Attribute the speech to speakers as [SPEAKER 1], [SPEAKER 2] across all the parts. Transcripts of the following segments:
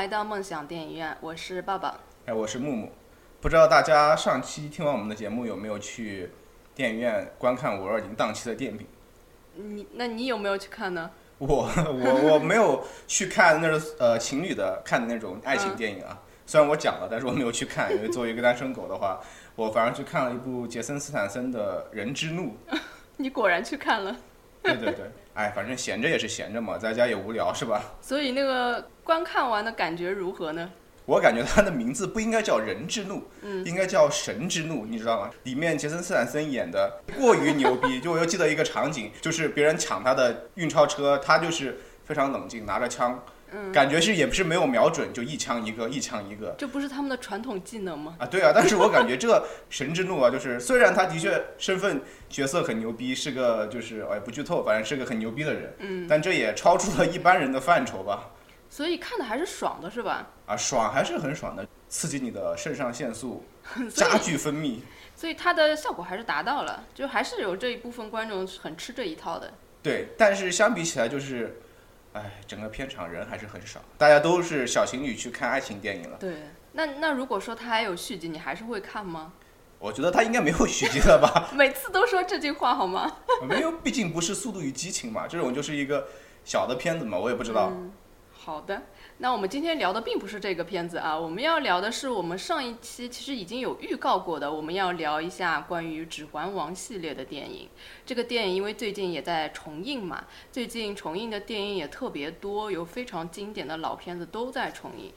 [SPEAKER 1] 来到梦想电影院，我是爸爸。
[SPEAKER 2] 哎，我是木木。不知道大家上期听完我们的节目有没有去电影院观看五二零档期的电影？
[SPEAKER 1] 你那你有没有去看呢？
[SPEAKER 2] 我我我没有去看那种呃情侣的看的那种爱情电影啊。虽然我讲了，但是我没有去看，因为作为一个单身狗的话，我反而去看了一部杰森斯坦森的《人之怒》。
[SPEAKER 1] 你果然去看了。
[SPEAKER 2] 对对对，哎，反正闲着也是闲着嘛，在家也无聊，是吧？
[SPEAKER 1] 所以那个观看完的感觉如何呢？
[SPEAKER 2] 我感觉他的名字不应该叫《人之怒》，嗯，应该叫《神之怒》，你知道吗？里面杰森斯坦森演的过于牛逼，就我又记得一个场景，就是别人抢他的运钞车，他就是非常冷静，拿着枪。感觉是也不是没有瞄准，就一枪一个，一枪一个。
[SPEAKER 1] 这不是他们的传统技能吗？
[SPEAKER 2] 啊，对啊，但是我感觉这神之怒啊，就是虽然他的确身份角色很牛逼，是个就是哎不剧透，反正是个很牛逼的人，嗯，但这也超出了一般人的范畴吧。
[SPEAKER 1] 所以看的还是爽的，是吧？
[SPEAKER 2] 啊，爽还是很爽的，刺激你的肾上腺素 加剧分泌。
[SPEAKER 1] 所以它的效果还是达到了，就还是有这一部分观众很吃这一套的。
[SPEAKER 2] 对，但是相比起来就是。哎，整个片场人还是很少，大家都是小情侣去看爱情电影了。
[SPEAKER 1] 对，那那如果说他还有续集，你还是会看吗？
[SPEAKER 2] 我觉得他应该没有续集了吧。
[SPEAKER 1] 每次都说这句话好吗？
[SPEAKER 2] 没有，毕竟不是《速度与激情》嘛，这种就是一个小的片子嘛，我也不知道。
[SPEAKER 1] 好的。那我们今天聊的并不是这个片子啊，我们要聊的是我们上一期其实已经有预告过的，我们要聊一下关于《指环王》系列的电影。这个电影因为最近也在重映嘛，最近重映的电影也特别多，有非常经典的老片子都在重映。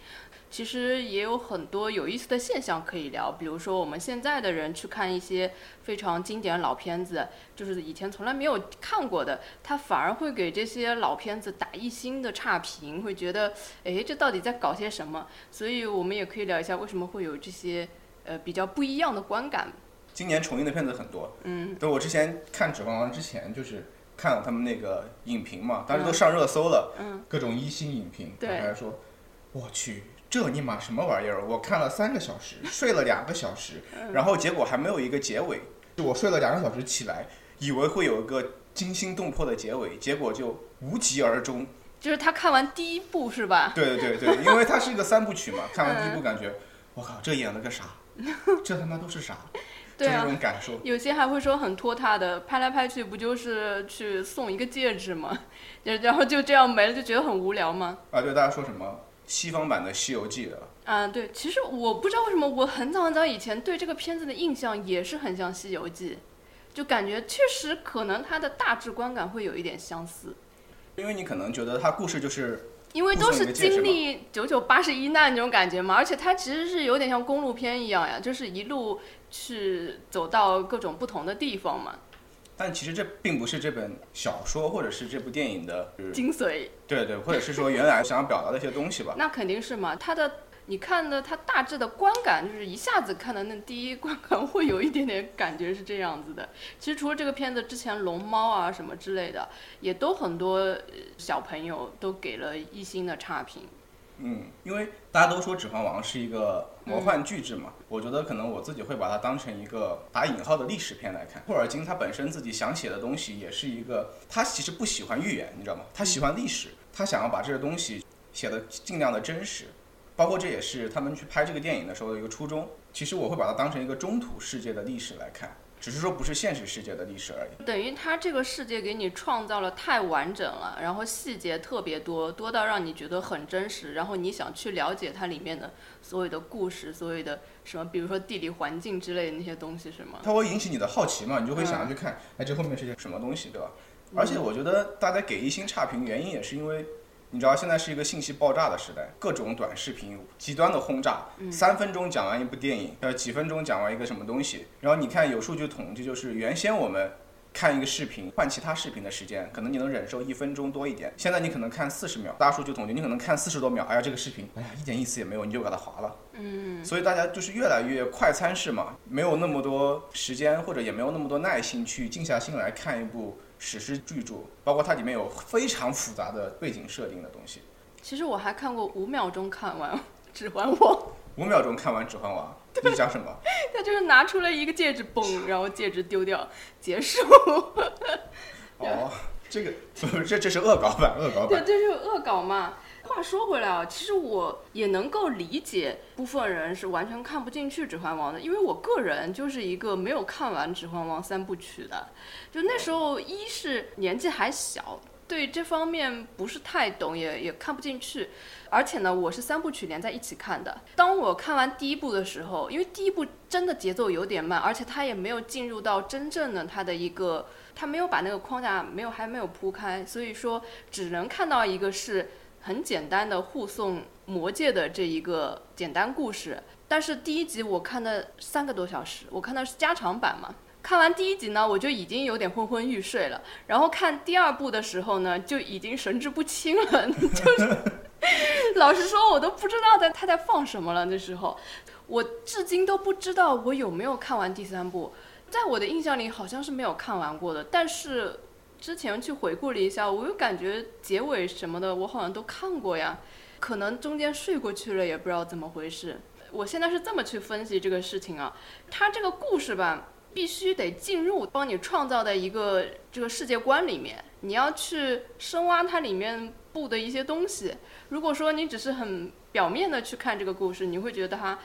[SPEAKER 1] 其实也有很多有意思的现象可以聊，比如说我们现在的人去看一些非常经典老片子，就是以前从来没有看过的，他反而会给这些老片子打一星的差评，会觉得，哎，这到底在搞些什么？所以我们也可以聊一下为什么会有这些呃比较不一样的观感。
[SPEAKER 2] 今年重映的片子很多，嗯，等我之前看《指环王》之前，就是看了他们那个影评嘛，当时都上热搜了，嗯，各种一星影评，
[SPEAKER 1] 对，
[SPEAKER 2] 大家说，我去。这尼玛什么玩意儿？我看了三个小时，睡了两个小时，然后结果还没有一个结尾。就我睡了两个小时起来，以为会有一个惊心动魄的结尾，结果就无疾而终。
[SPEAKER 1] 就是他看完第一部是吧？
[SPEAKER 2] 对 对对对，因为它是一个三部曲嘛。看完第一部感觉，我靠，这演了个啥？这他妈都是啥？
[SPEAKER 1] 对
[SPEAKER 2] 啊，这种感受。
[SPEAKER 1] 有些还会说很拖沓的，拍来拍去不就是去送一个戒指吗？然后就这样没了，就觉得很无聊吗？
[SPEAKER 2] 啊，对，大家说什么？西方版的《西游记》的，
[SPEAKER 1] 嗯，对，其实我不知道为什么，我很早很早以前对这个片子的印象也是很像《西游记》，就感觉确实可能它的大致观感会有一点相似。
[SPEAKER 2] 因为你可能觉得它故事就是，
[SPEAKER 1] 因为都是经历九九八十一难那种感觉嘛，而且它其实是有点像公路片一样呀，就是一路去走到各种不同的地方嘛。
[SPEAKER 2] 但其实这并不是这本小说或者是这部电影的
[SPEAKER 1] 精髓，
[SPEAKER 2] 对对，或者是说原来想要表达的一些东西吧。
[SPEAKER 1] 那肯定是嘛，它的你看的它大致的观感，就是一下子看的那第一观感会有一点点感觉是这样子的。其实除了这个片子之前龙猫啊什么之类的，也都很多小朋友都给了一星的差评。
[SPEAKER 2] 嗯，因为大家都说《指环王》是一个魔幻巨制嘛，我觉得可能我自己会把它当成一个打引号的历史片来看。霍尔金他本身自己想写的东西也是一个，他其实不喜欢预言，你知道吗？他喜欢历史，他想要把这些东西写的尽量的真实，包括这也是他们去拍这个电影的时候的一个初衷。其实我会把它当成一个中土世界的历史来看。只是说不是现实世界的历史而已，
[SPEAKER 1] 等于它这个世界给你创造了太完整了，然后细节特别多，多到让你觉得很真实，然后你想去了解它里面的所有的故事，所有的什么，比如说地理环境之类的那些东西，是吗？
[SPEAKER 2] 它会引起你的好奇嘛？你就会想要去看，哎，这后面是些什么东西，对吧？而且我觉得大家给一星差评，原因也是因为。你知道现在是一个信息爆炸的时代，各种短视频极端的轰炸，三分钟讲完一部电影，呃，几分钟讲完一个什么东西。然后你看有数据统计，就是原先我们看一个视频换其他视频的时间，可能你能忍受一分钟多一点。现在你可能看四十秒，大数据统计你可能看四十多秒，哎呀这个视频，哎呀一点意思也没有，你就把它划了。嗯，所以大家就是越来越快餐式嘛，没有那么多时间或者也没有那么多耐心去静下心来看一部。史诗巨著，包括它里面有非常复杂的背景设定的东西。
[SPEAKER 1] 其实我还看过五秒钟看完《指环王》。
[SPEAKER 2] 五秒钟看完《指环王》，你讲什么？
[SPEAKER 1] 他就是拿出了一个戒指，嘣，然后戒指丢掉，结束。
[SPEAKER 2] 哦，这个这这是恶搞版，恶搞版。
[SPEAKER 1] 对，这是恶搞嘛。话说回来啊，其实我也能够理解部分人是完全看不进去《指环王》的，因为我个人就是一个没有看完《指环王》三部曲的，就那时候一是年纪还小，对这方面不是太懂，也也看不进去。而且呢，我是三部曲连在一起看的。当我看完第一部的时候，因为第一部真的节奏有点慢，而且它也没有进入到真正的它的一个，它没有把那个框架没有还没有铺开，所以说只能看到一个是很简单的护送魔戒的这一个简单故事。但是第一集我看的三个多小时，我看的是加长版嘛。看完第一集呢，我就已经有点昏昏欲睡了。然后看第二部的时候呢，就已经神志不清了，就是。老实说，我都不知道在他在放什么了。那时候，我至今都不知道我有没有看完第三部。在我的印象里，好像是没有看完过的。但是之前去回顾了一下，我又感觉结尾什么的，我好像都看过呀。可能中间睡过去了，也不知道怎么回事。我现在是这么去分析这个事情啊，它这个故事吧，必须得进入帮你创造的一个这个世界观里面，你要去深挖它里面。布的一些东西，如果说你只是很表面的去看这个故事，你会觉得它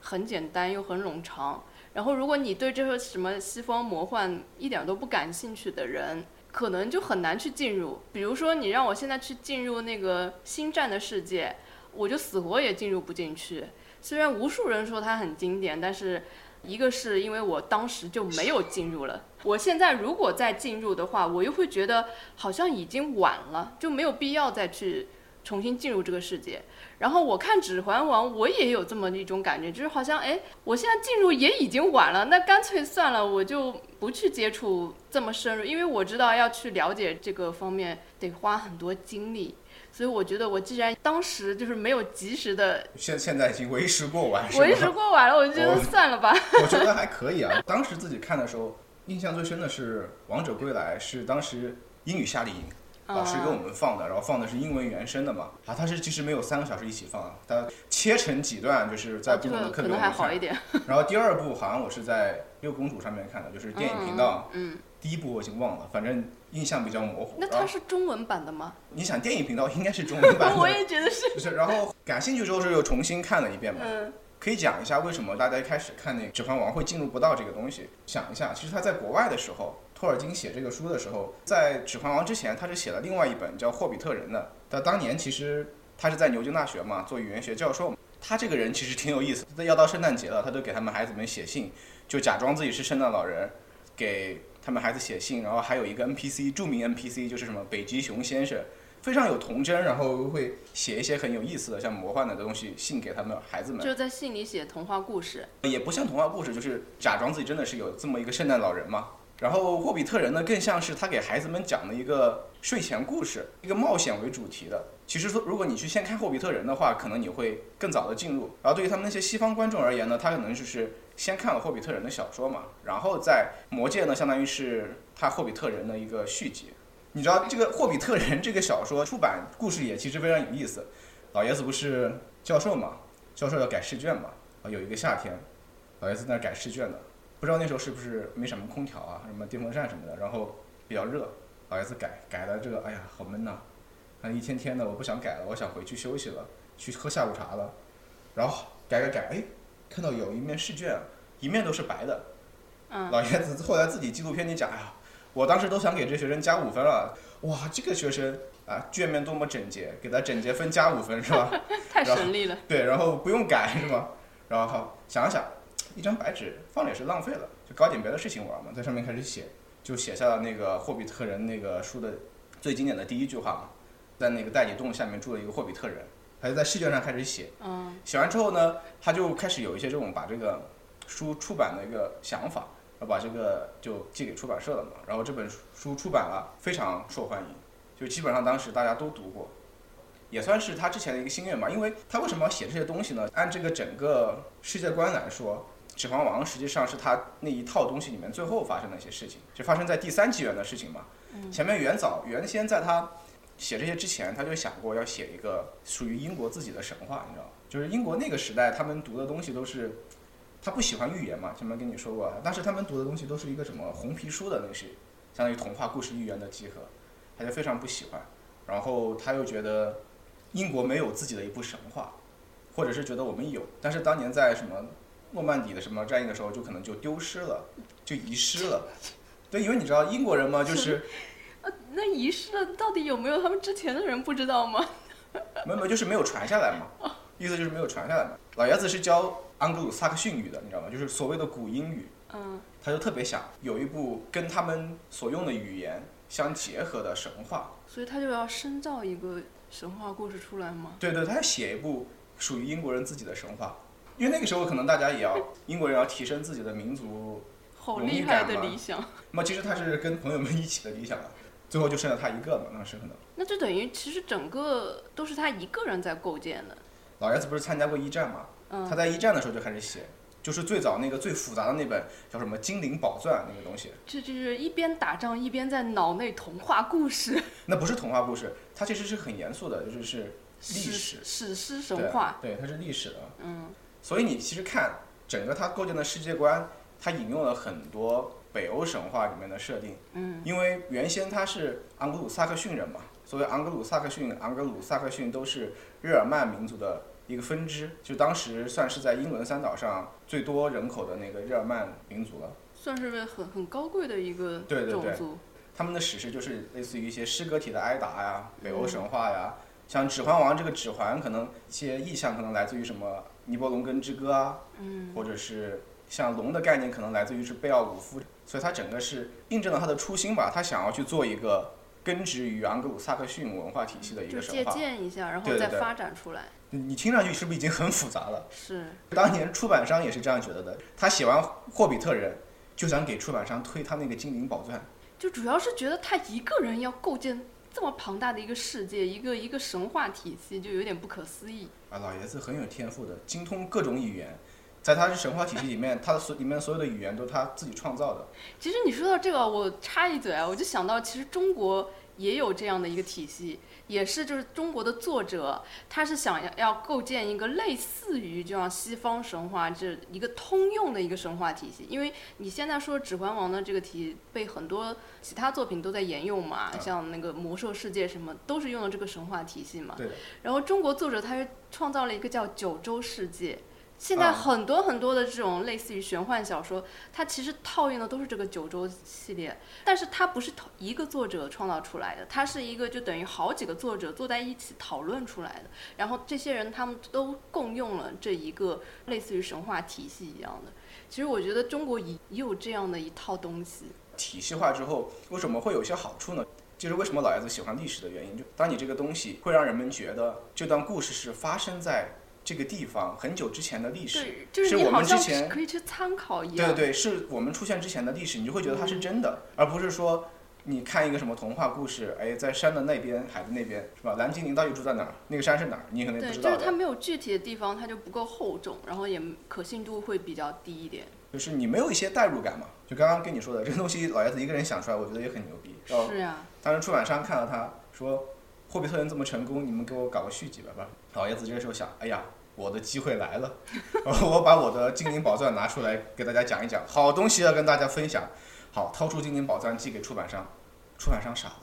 [SPEAKER 1] 很简单又很冗长。然后，如果你对这个什么西方魔幻一点都不感兴趣的人，可能就很难去进入。比如说，你让我现在去进入那个星战的世界，我就死活也进入不进去。虽然无数人说它很经典，但是。一个是因为我当时就没有进入了，我现在如果再进入的话，我又会觉得好像已经晚了，就没有必要再去重新进入这个世界。然后我看《指环王》，我也有这么一种感觉，就是好像哎，我现在进入也已经晚了，那干脆算了，我就不去接触这么深入，因为我知道要去了解这个方面得花很多精力。所以我觉得，我既然当时就是没有及时的，
[SPEAKER 2] 现现在已经为时过晚，
[SPEAKER 1] 为时过晚了，我就觉得算了吧。
[SPEAKER 2] 我觉得 还可以啊。当时自己看的时候，印象最深的是《王者归来》，是当时英语夏令营老师给我们放的，然后放的是英文原声的嘛。啊，它是其实没有三个小时一起放，它切成几段，就是在不同的课给我们看。然后第二部好像我是在六公主上面看的，就是电影频道。
[SPEAKER 1] 嗯。
[SPEAKER 2] 第一部我已经忘了，反正印象比较模糊。
[SPEAKER 1] 那它是中文版的吗？
[SPEAKER 2] 你想电影频道应该是中文版的。
[SPEAKER 1] 我也觉得是。
[SPEAKER 2] 就是，然后感兴趣之后是又重新看了一遍嘛。
[SPEAKER 1] 嗯。
[SPEAKER 2] 可以讲一下为什么大家一开始看那个《指环王》会进入不到这个东西？想一下，其实他在国外的时候，托尔金写这个书的时候，在《指环王》之前，他是写了另外一本叫《霍比特人》的。他当年其实他是在牛津大学嘛，做语言学教授。他这个人其实挺有意思。要到圣诞节了，他都给他们孩子们写信，就假装自己是圣诞老人，给。他们孩子写信，然后还有一个 NPC，著名 NPC 就是什么北极熊先生，非常有童真，然后会写一些很有意思的像魔幻的东西信给他们孩子们。
[SPEAKER 1] 就是在信里写童话故事，
[SPEAKER 2] 也不像童话故事，就是假装自己真的是有这么一个圣诞老人嘛。然后霍比特人呢，更像是他给孩子们讲的一个睡前故事，一个冒险为主题的。其实说，如果你去先看霍比特人的话，可能你会更早的进入。然后对于他们那些西方观众而言呢，他可能就是。先看了《霍比特人》的小说嘛，然后在《魔戒》呢，相当于是他《霍比特人》的一个续集。你知道这个《霍比特人》这个小说出版故事也其实非常有意思。老爷子不是教授嘛，教授要改试卷嘛，啊，有一个夏天，老爷子在那改试卷呢，不知道那时候是不是没什么空调啊，什么电风扇什么的，然后比较热，老爷子改改了这个，哎呀，好闷呐，啊，一天天的，我不想改了，我想回去休息了，去喝下午茶了，然后改改改，哎。看到有一面试卷，一面都是白的。
[SPEAKER 1] 嗯，
[SPEAKER 2] 老爷子后来自己纪录片里讲，哎呀，我当时都想给这学生加五分了。哇，这个学生啊，卷面多么整洁，给他整洁分加五分是吧？
[SPEAKER 1] 太神力了。
[SPEAKER 2] 对，然后不用改是吧？然后好想想，一张白纸放着也是浪费了，就搞点别的事情玩嘛，在上面开始写，就写下了那个《霍比特人》那个书的最经典的第一句话嘛，在那个袋底洞下面住了一个霍比特人。他就在试卷上开始写，写完之后呢，他就开始有一些这种把这个书出版的一个想法，要把这个就寄给出版社了嘛。然后这本书出版了，非常受欢迎，就基本上当时大家都读过，也算是他之前的一个心愿吧。因为他为什么要写这些东西呢？按这个整个世界观来说，《指环王》实际上是他那一套东西里面最后发生的一些事情，就发生在第三纪元的事情嘛。前面原早原先在他。写这些之前，他就想过要写一个属于英国自己的神话，你知道吗？就是英国那个时代，他们读的东西都是，他不喜欢寓言嘛，前面跟你说过，但是他们读的东西都是一个什么红皮书的那些，相当于童话故事寓言的集合，他就非常不喜欢。然后他又觉得，英国没有自己的一部神话，或者是觉得我们有，但是当年在什么诺曼底的什么战役的时候，就可能就丢失了，就遗失了。对，因为你知道英国人嘛，就是
[SPEAKER 1] 呃，那遗失了到底有没有？他们之前的人不知道吗？
[SPEAKER 2] 没有没有，就是没有传下来嘛。意思就是没有传下来嘛。老爷子是教安格鲁萨克逊语的，你知道吗？就是所谓的古英语。
[SPEAKER 1] 嗯，
[SPEAKER 2] 他就特别想有一部跟他们所用的语言相结合的神话。
[SPEAKER 1] 所以他就要深造一个神话故事出来吗？
[SPEAKER 2] 对对，他要写一部属于英国人自己的神话，因为那个时候可能大家也要英国人要提升自己的民族。
[SPEAKER 1] 好厉害的理想。
[SPEAKER 2] 那么其实他是跟朋友们一起的理想啊，最后就剩下他一个嘛，那是可能。
[SPEAKER 1] 那就等于其实整个都是他一个人在构建的。
[SPEAKER 2] 老爷子不是参加过一战嘛？
[SPEAKER 1] 嗯，
[SPEAKER 2] 他在一战的时候就开始写。就是最早那个最复杂的那本叫什么《精灵宝钻》那个东西，
[SPEAKER 1] 这就是一边打仗一边在脑内童话故事。
[SPEAKER 2] 那不是童话故事，它其实是很严肃的，就是历史、
[SPEAKER 1] 史诗、神话。
[SPEAKER 2] 对，它是历史的。
[SPEAKER 1] 嗯。
[SPEAKER 2] 所以你其实看整个它构建的世界观，它引用了很多北欧神话里面的设定。
[SPEAKER 1] 嗯。
[SPEAKER 2] 因为原先他是昂格鲁萨克逊人嘛，所谓昂格鲁萨克逊、昂格鲁萨克逊都是日耳曼民族的。一个分支，就当时算是在英伦三岛上最多人口的那个日耳曼民族了，
[SPEAKER 1] 算是很很高贵的一个
[SPEAKER 2] 种族。他们的史诗就是类似于一些诗歌体的埃达呀、北欧神话呀，像《指环王》这个指环，可能一些意象可能来自于什么《尼伯龙根之歌》啊，或者是像龙的概念可能来自于是贝奥武夫，所以它整个是印证了他的初心吧，他想要去做一个根植于昂格鲁萨克逊文化体系的一个神
[SPEAKER 1] 话，借鉴一下，然后再发展出来。
[SPEAKER 2] 你听上去是不是已经很复杂了？
[SPEAKER 1] 是。
[SPEAKER 2] 当年出版商也是这样觉得的。他写完《霍比特人》，就想给出版商推他那个《精灵宝钻》。
[SPEAKER 1] 就主要是觉得他一个人要构建这么庞大的一个世界，一个一个神话体系，就有点不可思议。
[SPEAKER 2] 啊，老爷子很有天赋的，精通各种语言，在他的神话体系里面，他的所里面所有的语言都是他自己创造的。
[SPEAKER 1] 其实你说到这个，我插一嘴啊，我就想到，其实中国也有这样的一个体系。也是，就是中国的作者，他是想要要构建一个类似于就像西方神话这一个通用的一个神话体系。因为你现在说《指环王》的这个题被很多其他作品都在沿用嘛，像那个魔兽世界什么，都是用的这个神话体系嘛。
[SPEAKER 2] 对。
[SPEAKER 1] 然后中国作者他是创造了一个叫九州世界。现在很多很多的这种类似于玄幻小说，它其实套用的都是这个九州系列，但是它不是一个作者创造出来的，它是一个就等于好几个作者坐在一起讨论出来的，然后这些人他们都共用了这一个类似于神话体系一样的。其实我觉得中国也有这样的一套东西。
[SPEAKER 2] 体系化之后，为什么会有一些好处呢？就是为什么老爷子喜欢历史的原因，就当你这个东西会让人们觉得这段故事是发生在。这个地方很久之前的历史，
[SPEAKER 1] 是
[SPEAKER 2] 我们之前
[SPEAKER 1] 可以去参考一
[SPEAKER 2] 样。对对对，是我们出现之前的历史，你就会觉得它是真的，而不是说你看一个什么童话故事，哎，在山的那边，海的那边，是吧？蓝精灵到底住在哪儿？那个山是哪儿？你可能不知
[SPEAKER 1] 道。就是它没有具体的地方，它就不够厚重，然后也可信度会比较低一点。
[SPEAKER 2] 就是你没有一些代入感嘛？就刚刚跟你说的，这个东西老爷子一个人想出来，我觉得也很牛逼。
[SPEAKER 1] 是啊。
[SPEAKER 2] 当时出版商看到他说《霍比特人》这么成功，你们给我搞个续集吧，吧？老爷子这个时候想，哎呀。我的机会来了，我把我的精灵宝钻拿出来给大家讲一讲，好东西要跟大家分享。好，掏出精灵宝钻寄给出版商，出版商傻了，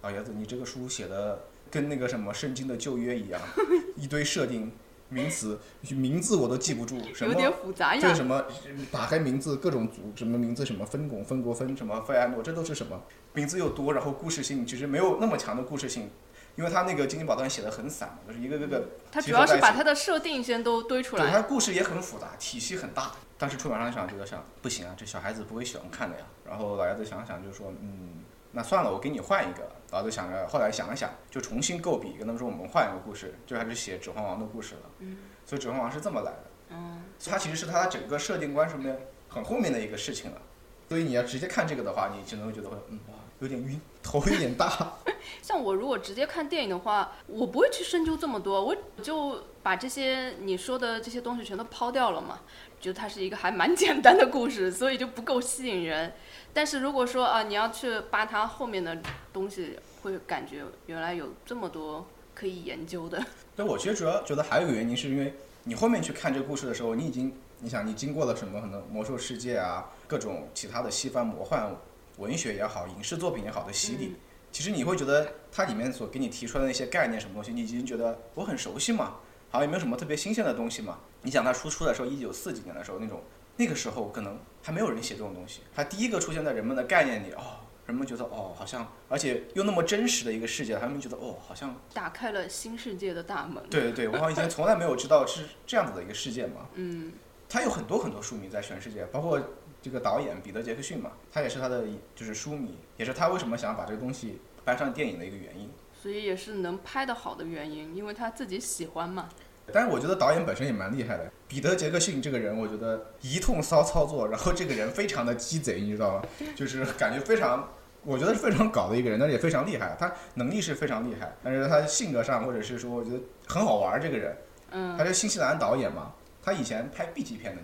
[SPEAKER 2] 老爷子，你这个书写的跟那个什么圣经的旧约一样，一堆设定名词，名字我都记不住，什么
[SPEAKER 1] 有点复杂呀。
[SPEAKER 2] 这什么？打开名字各种族，什么名字？什么分拱、分国、分什么费安诺，这都是什么？名字又多，然后故事性其实没有那么强的故事性。因为他那个精灵宝钻写的很散，就是一个个个。
[SPEAKER 1] 他主要是把他的设定先都堆出来。
[SPEAKER 2] 对，他故事也很复杂，体系很大。当时出版商想觉得想不行啊，这小孩子不会喜欢看的呀。然后老爷子想想就说，嗯，那算了，我给你换一个。老爷子想着，后来想了想，就重新构笔，跟他们说我们换一个故事，就开始写《指环王》的故事了。
[SPEAKER 1] 嗯。
[SPEAKER 2] 所以《指环王》是这么来的。
[SPEAKER 1] 嗯。
[SPEAKER 2] 它其实是他整个设定观什么的很后面的一个事情了。所以你要直接看这个的话，你可能会觉得会，嗯，哇，有点晕，头有点大。
[SPEAKER 1] 像我如果直接看电影的话，我不会去深究这么多，我就把这些你说的这些东西全都抛掉了嘛。觉得它是一个还蛮简单的故事，所以就不够吸引人。但是如果说啊，你要去扒它后面的东西，会感觉原来有这么多可以研究的。
[SPEAKER 2] 对，我其实主要觉得还有一个原因，是因为你后面去看这个故事的时候，你已经，你想你经过了什么？可能魔兽世界啊，各种其他的西方魔幻文学也好，影视作品也好的洗礼。其实你会觉得它里面所给你提出来的那些概念什么东西，你已经觉得我很熟悉嘛，好像也没有什么特别新鲜的东西嘛。你想它输出的时候，一九四几年的时候那种，那个时候可能还没有人写这种东西，它第一个出现在人们的概念里，哦，人们觉得哦，好像，而且又那么真实的一个世界，他们觉得哦，好像
[SPEAKER 1] 打开了新世界的大门。
[SPEAKER 2] 对对对，我好像以前从来没有知道是这样子的一个世界嘛。
[SPEAKER 1] 嗯，
[SPEAKER 2] 它有很多很多书名在全世界，包括这个导演彼得杰克逊嘛，他也是他的就是书迷，也是他为什么想把这个东西搬上电影的一个原因。
[SPEAKER 1] 所以也是能拍得好的原因，因为他自己喜欢嘛。
[SPEAKER 2] 但是我觉得导演本身也蛮厉害的，彼得杰克逊这个人，我觉得一通骚操作，然后这个人非常的鸡贼，你知道吗？就是感觉非常，我觉得是非常搞的一个人，但是也非常厉害，他能力是非常厉害，但是他性格上或者是说，我觉得很好玩儿这个人。
[SPEAKER 1] 嗯，
[SPEAKER 2] 他是新西兰导演嘛，他以前拍 B 级片的？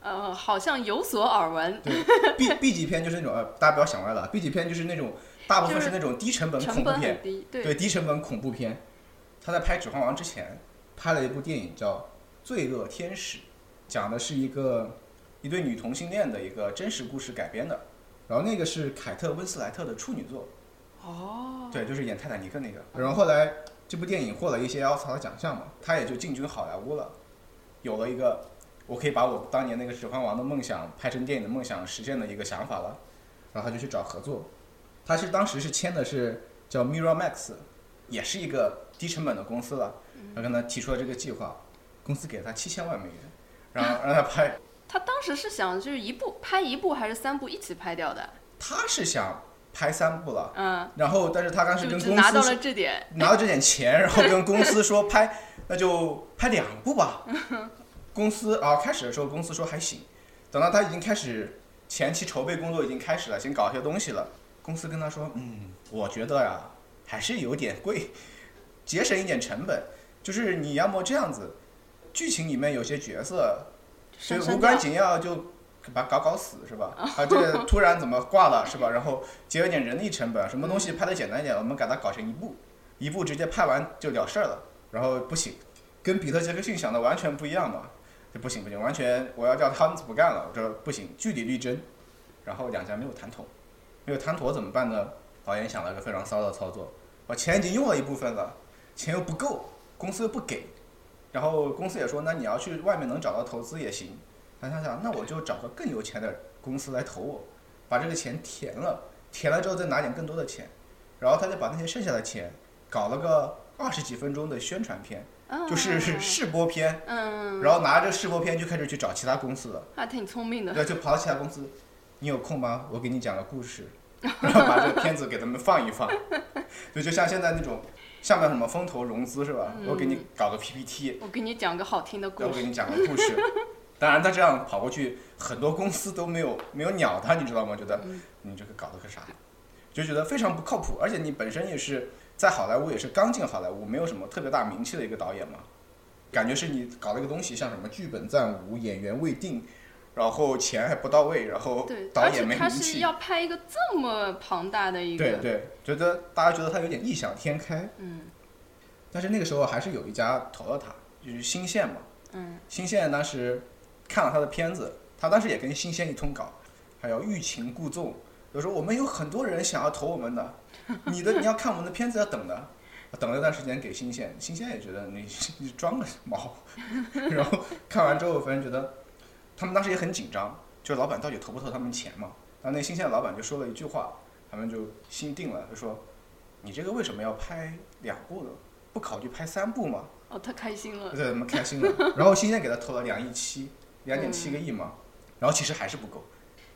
[SPEAKER 1] 呃，好像有所耳闻。
[SPEAKER 2] 对，B B 级片就是那种，呃，大家不要想歪了，B 级片就是那种大部分是那种低成本恐怖片，
[SPEAKER 1] 低，对，
[SPEAKER 2] 对低成本恐怖片。他在拍《指环王》之前，拍了一部电影叫《罪恶天使》，讲的是一个一对女同性恋的一个真实故事改编的。然后那个是凯特温斯莱特的处女作，
[SPEAKER 1] 哦，
[SPEAKER 2] 对，就是演泰坦尼克那个。然后后来这部电影获了一些奥斯卡的奖项嘛，他也就进军好莱坞了，有了一个我可以把我当年那个《指环王》的梦想拍成电影的梦想实现的一个想法了。然后他就去找合作，他是当时是签的是叫 Miramax，也是一个低成本的公司了。他跟他提出了这个计划，公司给了他七千万美元，然后让他拍。
[SPEAKER 1] 他当时是想就是一部拍一部还是三部一起拍掉的？
[SPEAKER 2] 他是想拍三部了，
[SPEAKER 1] 嗯，
[SPEAKER 2] 然后但是他当时跟公司
[SPEAKER 1] 拿到了这点。
[SPEAKER 2] 拿到这点钱，然后跟公司说拍，那就拍两部吧。公司啊，开始的时候公司说还行，等到他已经开始前期筹备工作已经开始了，先搞一些东西了，公司跟他说，嗯，我觉得呀还是有点贵，节省一点成本，就是你要么这样子，剧情里面有些角色就
[SPEAKER 1] 删删
[SPEAKER 2] 无关紧要就把搞搞死是吧？啊，这个突然怎么挂了是吧？然后节约点人力成本，什么东西拍的简单一点，我们给它搞成一部，一部直接拍完就了事儿了。然后不行，跟比特杰克逊想的完全不一样嘛，这不行不行，完全我要叫他们不干了，我说不行，据理力争。然后两家没有谈妥，没有谈妥怎么办呢？导演想了个非常骚的操作，我钱已经用了一部分了，钱又不够，公司又不给，然后公司也说，那你要去外面能找到投资也行。他想想，那我就找个更有钱的公司来投我，把这个钱填了，填了之后再拿点更多的钱，然后他就把那些剩下的钱搞了个二十几分钟的宣传片，就是试播片，
[SPEAKER 1] 嗯，
[SPEAKER 2] 然后拿着试播片就开始去找其他公司了，
[SPEAKER 1] 还挺聪明的。
[SPEAKER 2] 对，就跑到其他公司，你有空吗？我给你讲个故事，然后把这个片子给他们放一放，对，就像现在那种下面什么风投融资是吧？我给你搞个 PPT，
[SPEAKER 1] 我给你讲个好听的故事。
[SPEAKER 2] 我给你讲个故事。当然，他这样跑过去，很多公司都没有没有鸟他，你知道吗？觉得你这个搞的个啥，就觉得非常不靠谱。而且你本身也是在好莱坞，也是刚进好莱坞，没有什么特别大名气的一个导演嘛，感觉是你搞了一个东西，像什么剧本暂无，演员未定，然后钱还不到位，然后，导演没名气。
[SPEAKER 1] 是要拍一个这么庞大的一个，
[SPEAKER 2] 对对，觉得大家觉得他有点异想天开，
[SPEAKER 1] 嗯
[SPEAKER 2] 但是那个时候还是有一家投了他，就是新线嘛。
[SPEAKER 1] 嗯，
[SPEAKER 2] 新线当时看了他的片子，他当时也跟新线一通搞，还要欲擒故纵，就说我们有很多人想要投我们的，你的你要看我们的片子要等的，等了一段时间给新鲜，新鲜也觉得你你装个毛，然后看完之后，反正觉得他们当时也很紧张，就老板到底投不投他们钱嘛？然后那新鲜的老板就说了一句话，他们就心定了，他说你这个为什么要拍两部呢？不考虑拍三部吗？
[SPEAKER 1] 哦，他开心了。
[SPEAKER 2] 对，他们开心了。然后新鲜给他投了两亿七，两点七个亿嘛，然后其实还是不够。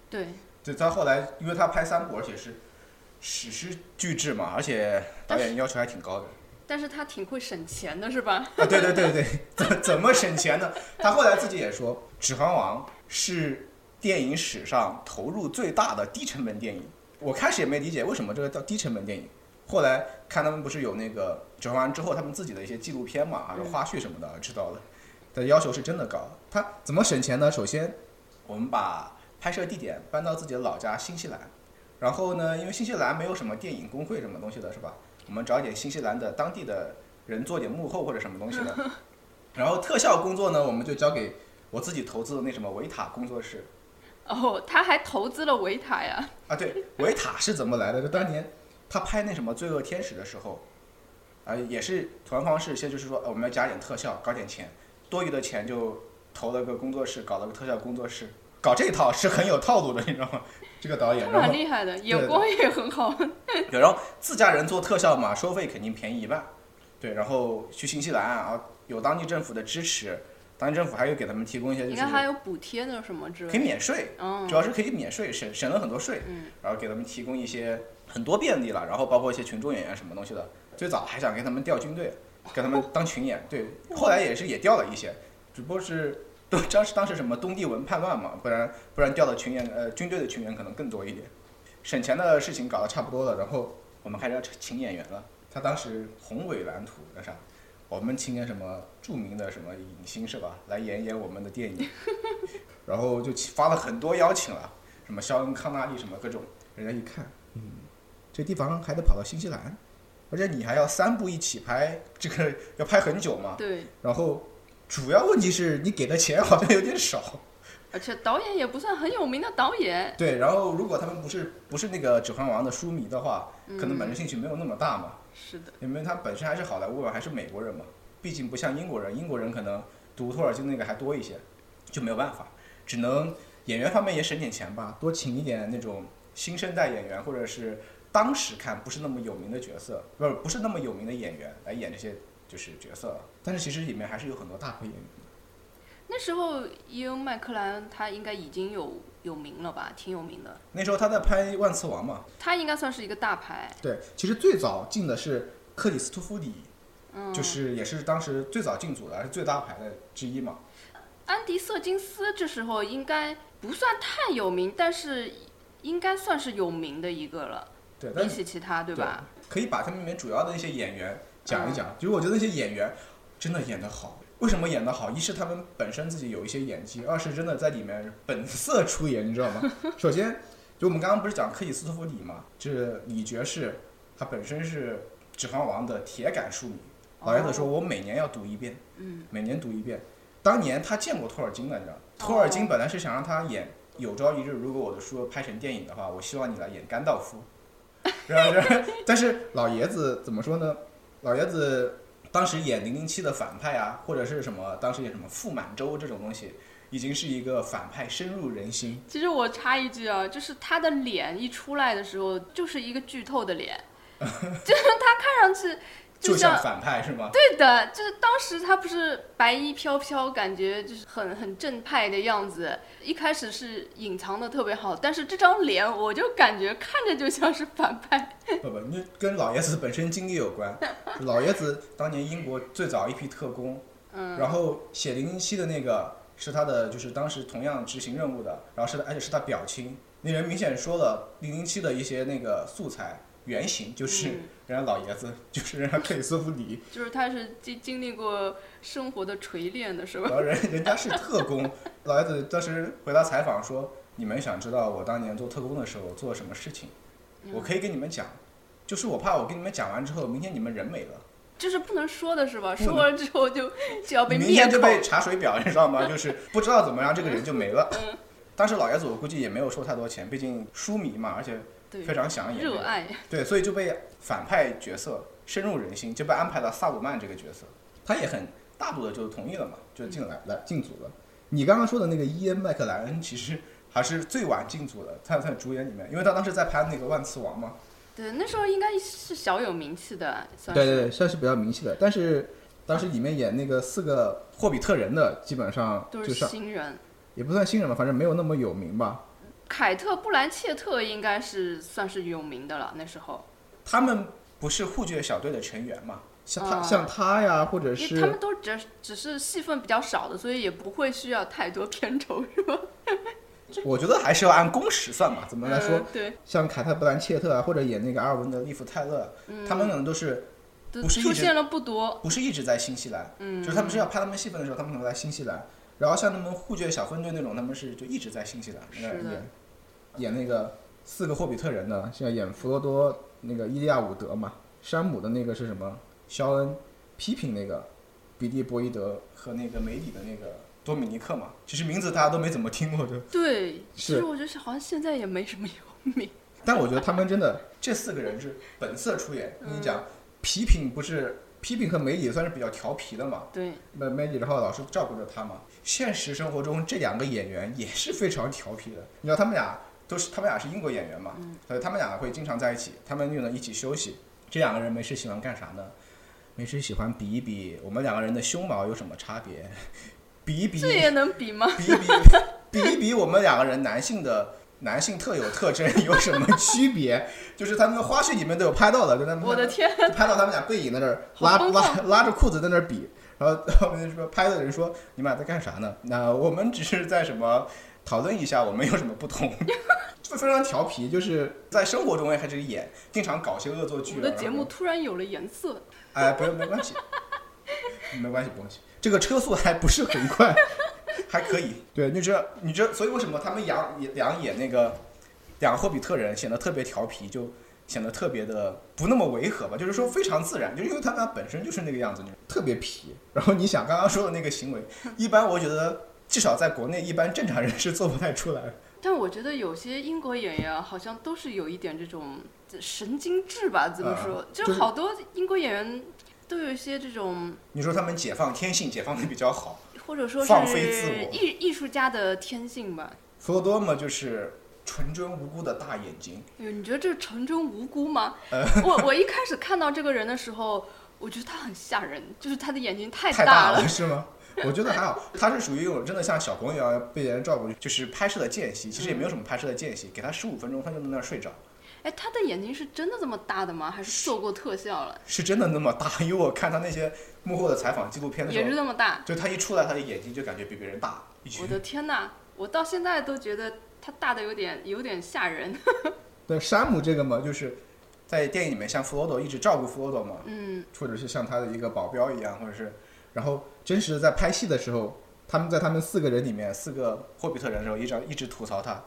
[SPEAKER 1] 对，
[SPEAKER 2] 就他后来，因为他拍三部，而且是史诗巨制嘛，而且导演要求还挺高的。
[SPEAKER 1] 但是他挺会省钱的，是吧？
[SPEAKER 2] 啊，对对对对，怎怎么省钱呢？他后来自己也说，《指环王》是电影史上投入最大的低成本电影。我开始也没理解为什么这个叫低成本电影，后来看他们不是有那个《指环王》之后，他们自己的一些纪录片嘛，还有花絮什么的，知道了。的要求是真的高。他怎么省钱呢？首先，我们把拍摄地点搬到自己的老家新西兰，然后呢，因为新西兰没有什么电影工会什么东西的，是吧？我们找一点新西兰的当地的人做点幕后或者什么东西的。然后特效工作呢，我们就交给我自己投资的那什么维塔工作室。
[SPEAKER 1] 哦，他还投资了维塔呀。
[SPEAKER 2] 啊，对，维塔是怎么来的？就当年他拍那什么《罪恶天使》的时候，啊、也是同样方式，先就是说、呃我们要加点特效，搞点钱，多余的钱就投了个工作室，搞了个特效工作室，搞这套是很有套路的，你知道吗？这个导演，
[SPEAKER 1] 他蛮厉害的，眼光也很好。
[SPEAKER 2] 对，然后自家人做特效嘛，收费肯定便宜一半。对，然后去新西兰啊，有当地政府的支持，当地政府还有给他们提供一些就是
[SPEAKER 1] 应该还有补贴的，什么之类
[SPEAKER 2] 可以。免税，
[SPEAKER 1] 嗯
[SPEAKER 2] 主要是可以免税，省省了很多税，
[SPEAKER 1] 嗯
[SPEAKER 2] 然后给他们提供一些很多便利了，然后包括一些群众演员什么东西的。最早还想给他们调军队，给他们当群演，对，后来也是也调了一些，只不过是都 当时当时什么东帝汶叛乱嘛，不然不然调的群演呃军队的群演可能更多一点。省钱的事情搞得差不多了，然后我们开始要请演员了。他当时宏伟蓝图那啥，我们请点什么著名的什么影星是吧，来演演我们的电影，然后就发了很多邀请了，什么肖恩康纳利什么各种，人家一看，嗯，这地方还得跑到新西兰，而且你还要三部一起拍，这个要拍很久嘛。
[SPEAKER 1] 对，
[SPEAKER 2] 然后主要问题是你给的钱好像有点少。
[SPEAKER 1] 而且导演也不算很有名的导演。
[SPEAKER 2] 对，然后如果他们不是不是那个《指环王》的书迷的话，可能本
[SPEAKER 1] 嗯
[SPEAKER 2] 身兴趣没有那么大嘛。
[SPEAKER 1] 是的，
[SPEAKER 2] 因为他本身还是好莱坞人，还是美国人嘛，毕竟不像英国人，英国人可能读托尔金那个还多一些，就没有办法，只能演员方面也省点钱吧，多请一点那种新生代演员，或者是当时看不是那么有名的角色，不是不是那么有名的演员来演这些就是角色了。但是其实里面还是有很多大牌演员。
[SPEAKER 1] 那时候伊恩麦克兰他应该已经有有名了吧，挺有名的。
[SPEAKER 2] 那时候他在拍《万磁王》嘛，
[SPEAKER 1] 他应该算是一个大牌。
[SPEAKER 2] 对，其实最早进的是克里斯托弗里，
[SPEAKER 1] 嗯，
[SPEAKER 2] 就是也是当时最早进组的，还是最大牌的之一嘛。
[SPEAKER 1] 安迪瑟金斯这时候应该不算太有名，但是应该算是有名的一个了，
[SPEAKER 2] 对，但
[SPEAKER 1] 比起其他，对吧？
[SPEAKER 2] 可以把他们里面主要的一些演员讲一讲。就是我觉得那些演员真的演得好。为什么演得好？一是他们本身自己有一些演技，二是真的在里面本色出演，你知道吗？首先，就我们刚刚不是讲克里斯托弗里嘛，就是李爵士，他本身是《指环王》的铁杆书迷。老爷子说：“我每年要读一遍，
[SPEAKER 1] 嗯，
[SPEAKER 2] 每年读一遍。”当年他见过托尔金的，你知道，托尔金本来是想让他演“有朝一日，如果我的书拍成电影的话，我希望你来演甘道夫。”然后，然后，但是老爷子怎么说呢？老爷子当时演零零七的反派啊，或者是什么，当时演什么傅满洲这种东西，已经是一个反派深入人心。
[SPEAKER 1] 其实我插一句啊，就是他的脸一出来的时候，就是一个剧透的脸，就是他看上去
[SPEAKER 2] 就像反派是吗？
[SPEAKER 1] 对的，就是当时他不是白衣飘飘，感觉就是很很正派的样子。一开始是隐藏的特别好，但是这张脸我就感觉看着就像是反派。
[SPEAKER 2] 不不，那跟老爷子本身经历有关。老爷子当年英国最早一批特工，
[SPEAKER 1] 嗯，
[SPEAKER 2] 然后写零零七的那个是他的，就是当时同样执行任务的，然后是，而且是他表亲。那人明显说了零零七的一些那个素材原型，就是
[SPEAKER 1] 嗯
[SPEAKER 2] 人家老爷子，就是人家克里斯托弗里，
[SPEAKER 1] 就是他是经经历过生活的锤炼的，是吧
[SPEAKER 2] 然？后人人家是特 工。老爷子当时回答采访说：“你们想知道我当年做特工的时候做了什么事情？我可以跟你们讲，就是我怕我跟你们讲完之后，明天你们人没了。”
[SPEAKER 1] 就是不能说的是吧？说了之后就就要被
[SPEAKER 2] 明。天就被查水表，你知道吗？就是不知道怎么让这个人就没了。
[SPEAKER 1] 嗯
[SPEAKER 2] 当时老爷子我估计也没有收太多钱，毕竟书迷嘛，而且
[SPEAKER 1] 对
[SPEAKER 2] 非，常想演。对，所以就被反派角色深入人心，就被安排到萨鲁曼这个角色。他也很大度的就同意了嘛，就进来了进组了。你刚刚说的那个伊恩麦克莱恩，其实还是最晚进组的，他在主演里面，因为他当时在拍那个万磁王嘛。
[SPEAKER 1] 对，那时候应该是小有名气的，算是。
[SPEAKER 2] 对对对，算是比较名气的，但是当时里面演那个四个霍比特人的，基本上
[SPEAKER 1] 都
[SPEAKER 2] 就是
[SPEAKER 1] 新人。
[SPEAKER 2] 也不算新人吧，反正没有那么有名吧。
[SPEAKER 1] 凯特·布兰切特应该是算是有名的了，那时候，
[SPEAKER 2] 他们不是护爵小队的成员嘛？像他、
[SPEAKER 1] 啊
[SPEAKER 2] 像他呀，或者
[SPEAKER 1] 是他们都只只是戏份比较少的，所以也不会需要太多片酬，是吧？
[SPEAKER 2] 我觉得还是要按工时算嘛。怎么来说？
[SPEAKER 1] 嗯对，
[SPEAKER 2] 像凯特·布兰切特啊，或者演那个阿尔文的利弗泰勒，
[SPEAKER 1] 嗯，
[SPEAKER 2] 他们可能都是不是
[SPEAKER 1] 出现了不多，
[SPEAKER 2] 不是一直在新西兰，
[SPEAKER 1] 嗯，
[SPEAKER 2] 就是他们是要拍他们戏份的时候，他们可能在新西兰。然后像他们护爵小分队那种，他们是就一直在新西兰
[SPEAKER 1] 是的
[SPEAKER 2] 演演那个四个霍比特人的，像演弗罗多那个伊利亚伍德嘛，山姆的那个是什么？肖恩批评那个比利·博伊德和那个梅里的那个多米尼克嘛，其实名字大家都没怎么听过的。
[SPEAKER 1] 对，其实我觉得好像现在也没什么有名，
[SPEAKER 2] 但我觉得他们真的这四个人是本色出演。
[SPEAKER 1] 跟
[SPEAKER 2] 你讲批评不是皮品和梅里算是比较调皮的嘛，
[SPEAKER 1] 对，
[SPEAKER 2] 梅梅里然后老是照顾着他嘛。现实生活中这两个演员也是非常调皮的，你知道他们俩都是他们俩是英国演员嘛，所以他们俩会经常在一起，他们又能一起休息。这两个人没事喜欢干啥呢？没事喜欢比一比我们两个人的胸毛有什么差别，比一比
[SPEAKER 1] 这也能比吗？
[SPEAKER 2] 比一比，比一比我们两个人男性的男性特有特征有什么区别？就是他们的花絮里面都有拍到的，就他们
[SPEAKER 1] 我的天，
[SPEAKER 2] 就拍到他们俩背影在那儿拉拉拉着裤子在那儿比，然后后面说拍的人说你们俩在干啥呢？那我们只是在什么讨论一下我们有什么不同，就非常调皮，就是在生活中也开始演，经常搞些恶作剧啊。
[SPEAKER 1] 我的节目突然有了颜色。
[SPEAKER 2] 哎，不用没关系，没关系，没关系，这个车速还不是很快，还可以。对，你知道，你知道，所以为什么他们两两演那个两个霍比特人显得特别调皮，就显得特别的不那么违和吧？就是说非常自然，就因为他们俩本身就是那个样子，特别皮。然后你想刚刚说的那个行为，一般我觉得至少在国内，一般正常人是做不太出来的。
[SPEAKER 1] 但我觉得有些英国演员啊好像都是有一点这种神经质吧？怎么说？
[SPEAKER 2] 啊
[SPEAKER 1] 就
[SPEAKER 2] 就是
[SPEAKER 1] 好多英国演员都有一些这种，
[SPEAKER 2] 你说他们解放天性解放的比较好，
[SPEAKER 1] 或者说
[SPEAKER 2] 放飞自
[SPEAKER 1] 是
[SPEAKER 2] 我
[SPEAKER 1] 艺艺术家的天性吧。
[SPEAKER 2] 弗罗多嘛就是纯真无辜的大眼睛。
[SPEAKER 1] 哎呦，你觉得这是纯真无辜吗？
[SPEAKER 2] 呃
[SPEAKER 1] 我我一开始看到这个人的时候，我觉得他很吓人，就是他的眼睛太
[SPEAKER 2] 太
[SPEAKER 1] 大
[SPEAKER 2] 了是吗？我觉得还好，他是属于一种真的像小朋友一样被人照顾，就是拍摄的间隙，其实也没有什么拍摄的间隙，给他十五分钟，他就在那儿睡着，
[SPEAKER 1] 哎，他的眼睛是真的这么大的吗？还是做过特效了？
[SPEAKER 2] 是真的那么大。因为我看他那些幕后的采访纪录片的时候
[SPEAKER 1] 也是
[SPEAKER 2] 候，
[SPEAKER 1] 那么大？
[SPEAKER 2] 就他一出来，他的眼睛就感觉比别人大一圈。
[SPEAKER 1] 我的天呐，我到现在都觉得他大的有点有点吓人。
[SPEAKER 2] 对，山姆这个嘛，就是在电影里面像弗罗多一直照顾弗罗多嘛，
[SPEAKER 1] 嗯，
[SPEAKER 2] 或者是像他的一个保镖一样，或者是，然后真实的在拍戏的时候，他们在他们四个人里面，四个霍比特人的时候，一直一直吐槽他，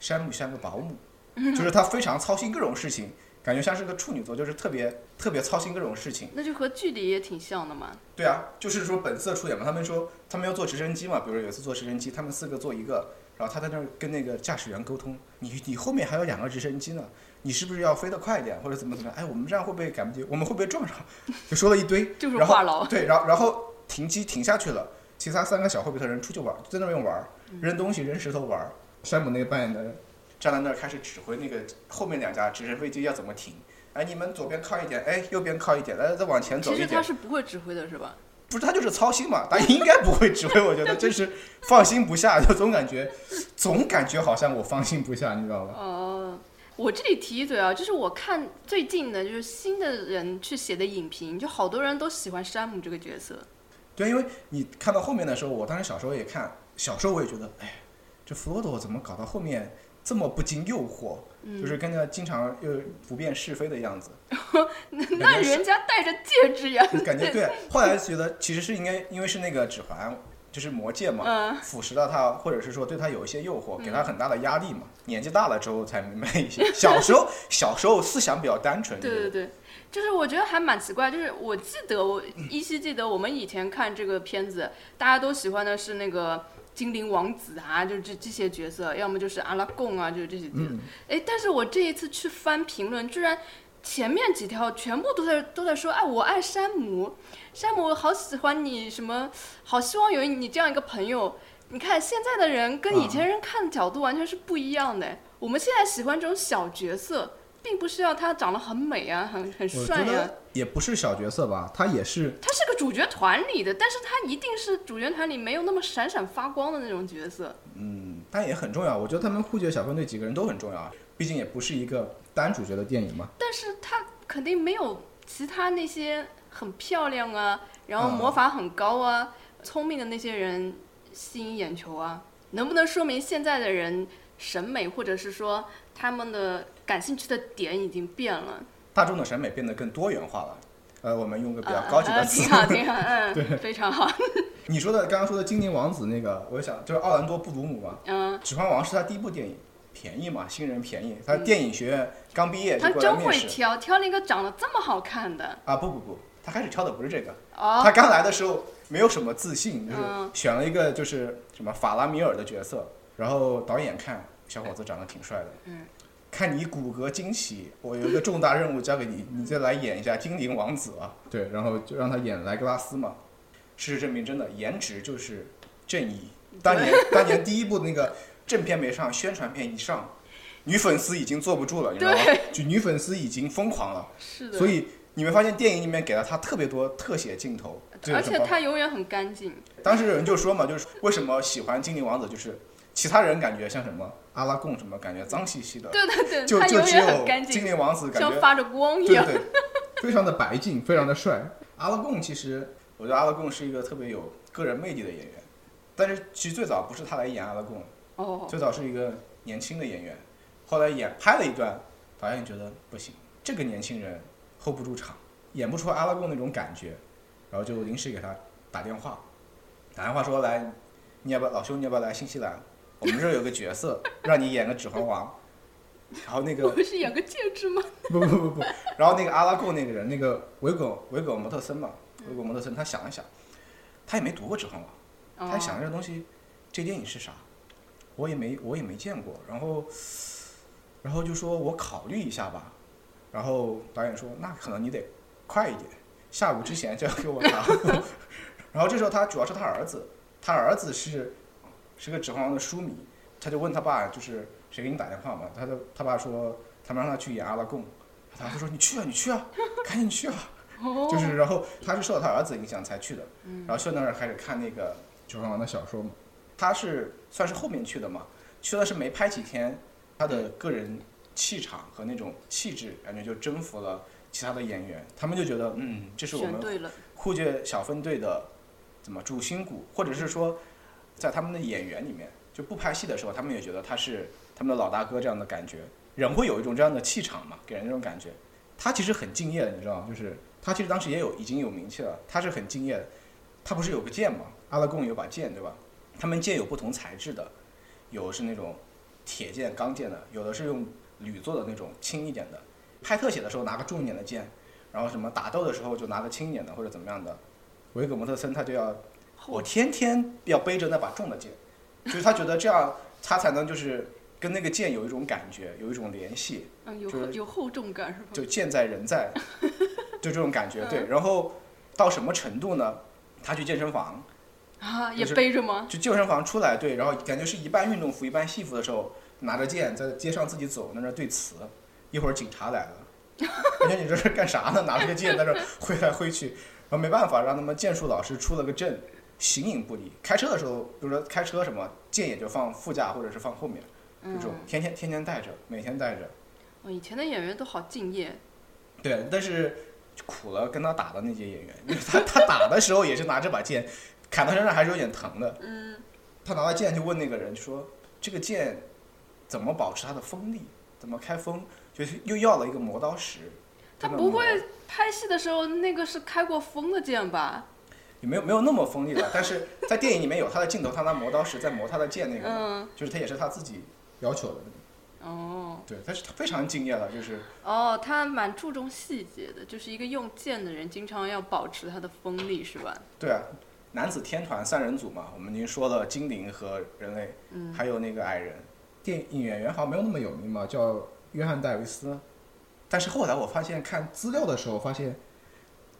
[SPEAKER 2] 山姆像个保姆，就是 他非常操心各种事情，感觉像是个处女座，就是特别特别操心各种事情。
[SPEAKER 1] 那就和剧里也挺像的嘛。
[SPEAKER 2] 对啊，就是说本色出演嘛。他们说他们要坐直升机嘛，比如说有一次坐直升机，他们四个坐一个，然后他在那儿跟那个驾驶员沟通，你你后面还有两个直升机呢，你是不是要飞得快一点，或者怎么怎么样？哎，我们这样会不会赶不及？我们会不会撞上？就说了一堆，
[SPEAKER 1] 就是话痨
[SPEAKER 2] 对，然后然后停机停下去了，其他三个小霍比特人出去玩，在那边玩，扔东西扔石头玩。山姆那个扮演的人站在那儿开始指挥那个后面两架直升飞机要怎么停。哎，你们左边靠一点，哎，右边靠一点，来，再往前走一点
[SPEAKER 1] 其实他。是不会指挥的，是吧？
[SPEAKER 2] 不是他就是操心嘛，他应该不会指挥，我觉得就是放心不下，就总感觉，总感觉好像我放心不下，你知道吧？
[SPEAKER 1] 哦，我这里提一嘴啊，就是我看最近的，就是新的人去写的影评，就好多人都喜欢山姆这个角色。
[SPEAKER 2] 对，因为你看到后面的时候，我当时小时候也看，小时候我也觉得，哎，这弗罗多怎么搞到后面这么不经诱惑，就是跟着经常又不辨是非的样子，
[SPEAKER 1] 那人家戴着戒指呀，
[SPEAKER 2] 感觉对。后来觉得其实是应该，因为是那个指环，就是魔戒嘛，
[SPEAKER 1] 嗯
[SPEAKER 2] 腐蚀了他，或者是说对他有一些诱惑，给他很大的压力嘛。年纪大了之后才明白一些，小时候小时候思想比较单纯，
[SPEAKER 1] 对对对，就是我觉得还蛮奇怪，就是我记得我依稀记得我们以前看这个片子，大家都喜欢的是那个精灵王子啊，就是这这些角色，要么就是阿拉贡啊，就是这些角色。
[SPEAKER 2] 嗯，
[SPEAKER 1] 哎，但是我这一次去翻评论，居然前面几条全部都在都在说，哎，我爱山姆，山姆好喜欢你，什么好希望有你这样一个朋友。你看现在的人跟以前人看的角度完全是不一样的。我们现在喜欢这种小角色，并不是要他长得很美啊，很很
[SPEAKER 2] 我
[SPEAKER 1] 帅呀、
[SPEAKER 2] 觉得也不是小角色吧，他也是
[SPEAKER 1] 他是个主角团里的，但是他一定是主角团里没有那么闪闪发光的那种角色。
[SPEAKER 2] 嗯，但也很重要。我觉得他们护姐小分队几个人都很重要啊，毕竟也不是一个单主角的电影嘛。
[SPEAKER 1] 但是他肯定没有其他那些很漂亮啊，然后
[SPEAKER 2] 嗯
[SPEAKER 1] 魔法很高啊、聪明的那些人吸引眼球啊。能不能说明现在的人审美，或者是说他们的感兴趣的点已经变了？
[SPEAKER 2] 大众的审美变得更多元化了。呃，我们用个比较
[SPEAKER 1] 呃
[SPEAKER 2] 高级的词。
[SPEAKER 1] 呃挺好，挺好，嗯，非常好，
[SPEAKER 2] 你说的刚刚说的精灵王子那个，我想就是奥兰多·布鲁姆嘛，
[SPEAKER 1] 嗯，《
[SPEAKER 2] 指环王》是他第一部电影，便宜嘛，新人便宜。他电影学院刚毕业就
[SPEAKER 1] 他真
[SPEAKER 2] 过来面试。
[SPEAKER 1] 会挑，挑了一个长得这么好看的。
[SPEAKER 2] 啊不不不，他开始挑的不是这个，
[SPEAKER 1] 哦，
[SPEAKER 2] 他刚来的时候没有什么自信，就是
[SPEAKER 1] 嗯。
[SPEAKER 2] 选了一个就是什么法拉米尔的角色，然后导演看小伙子长得挺帅的，
[SPEAKER 1] 嗯，
[SPEAKER 2] 看你骨骼惊奇，我有一个重大任务交给你，你再来演一下精灵王子啊。对，然后就让他演莱格拉斯嘛。事实证明，真的颜值就是正义。当年当年第一部那个正片没上，宣传片一上，女粉丝已经坐不住了，你知道吗？就女粉丝已经疯狂了。
[SPEAKER 1] 是的。
[SPEAKER 2] 所以你会发现电影里面给了他特别多特写镜头，
[SPEAKER 1] 而且他永远很干净。
[SPEAKER 2] 当时有人就说嘛，就是为什么喜欢精灵王子，就是其他人感觉像什么阿拉贡什么，感觉脏兮兮的。
[SPEAKER 1] 对对对，
[SPEAKER 2] 就就只有
[SPEAKER 1] 干净。
[SPEAKER 2] 精灵王子感觉
[SPEAKER 1] 像发着光一样。
[SPEAKER 2] 对对，非常的白净，非常的帅。阿拉贡其实，我觉得阿拉贡是一个特别有个人魅力的演员，但是其实最早不是他来演阿拉贡，
[SPEAKER 1] 哦，
[SPEAKER 2] 最早是一个年轻的演员，后来演拍了一段，导演觉得不行，这个年轻人 hold 不住场，演不出阿拉贡那种感觉，然后就临时给他打电话，打电话说来，你要不要老兄你要不要来新西兰？我们这儿有个角色，让你演个指环王。然后那个
[SPEAKER 1] 不是演个戒指吗？
[SPEAKER 2] 不不不不，然后那个阿拉贡那个人，那个维果维果摩特森嘛，维果摩特森，他想了想，他也没读过《指环王》，他想这个东西，这电影是啥？我也没我也没见过。然后，然后就说我考虑一下吧。然后导演说，那可能你得快一点，下午之前就要给我答。然后这时候他主要是他儿子，他儿子是是个《指环王》的书迷，他就问他爸，就是。谁给你打电话嘛？他的他爸说，他们让他去演阿拉贡，他就说你去啊，你去啊，赶紧去啊。就是，然后他是受到他儿子影响才去的。然后去那儿开始看那个《指环王》的小说嘛。他是算是后面去的嘛，去了是没拍几天，他的个人气场和那种气质，感觉就征服了其他的演员。他们就觉得，嗯，这是我们酷倔小分队的怎么主心骨，或者是说，在他们的演员里面，就不拍戏的时候，他们也觉得他是。他们的老大哥这样的感觉，人会有一种这样的气场嘛，给人那种感觉。他其实很敬业的，你知道吗？就是他其实当时也有已经有名气了，他是很敬业的。他不是有个剑吗？阿拉贡有把剑，对吧？他们剑有不同材质的，有是那种铁剑、钢剑的，有的是用铝做的那种轻一点的。拍特写的时候拿个重一点的剑，然后什么打斗的时候就拿个轻一点的或者怎么样的。维格摩特森他就要，我天天要背着那把重的剑，就是他觉得这样他才能就是。跟那个剑有一种感觉，有一种联系，
[SPEAKER 1] 嗯，有有厚重感是吧？
[SPEAKER 2] 就剑在人在，就这种感觉。对，然后到什么程度呢？他去健身房
[SPEAKER 1] 啊，也背着吗？
[SPEAKER 2] 就健身房出来，对，然后感觉是一半运动服一半戏服的时候，拿着剑在街上自己走，在那对词。一会儿警察来了，感觉你这是干啥呢？拿着个剑在这挥来挥去，然后没办法，让他们剑术老师出了个阵，形影不离。开车的时候，比如说开车什么，剑也就放副驾或者是放后面。这种天天天天带着，每天带着。
[SPEAKER 1] 哦，以前的演员都好敬业。
[SPEAKER 2] 对，但是苦了跟他打的那些演员，他他打的时候也是拿这把剑，砍他身上还是有点疼的。
[SPEAKER 1] 嗯。
[SPEAKER 2] 他拿到剑就问那个人说：“这个剑怎么保持它的锋利？怎么开锋？”就是又要了一个磨刀石。
[SPEAKER 1] 他不会拍戏的时候那个是开过锋的剑吧？
[SPEAKER 2] 也没有没有那么锋利了，但是在电影里面有他的镜头，他拿磨刀石在磨他的剑那个，就是他也是他自己。要求的，
[SPEAKER 1] 哦，
[SPEAKER 2] 对，他是他非常敬业了，就是，
[SPEAKER 1] 哦，他蛮注重细节的，就是一个用剑的人，经常要保持他的锋利，是吧？
[SPEAKER 2] 对啊，男子天团三人组嘛，我们已经说了精灵和人类，
[SPEAKER 1] 嗯，
[SPEAKER 2] 还有那个矮人，电影演员好像没有那么有名嘛，叫约翰戴维斯，但是后来我发现看资料的时候发现，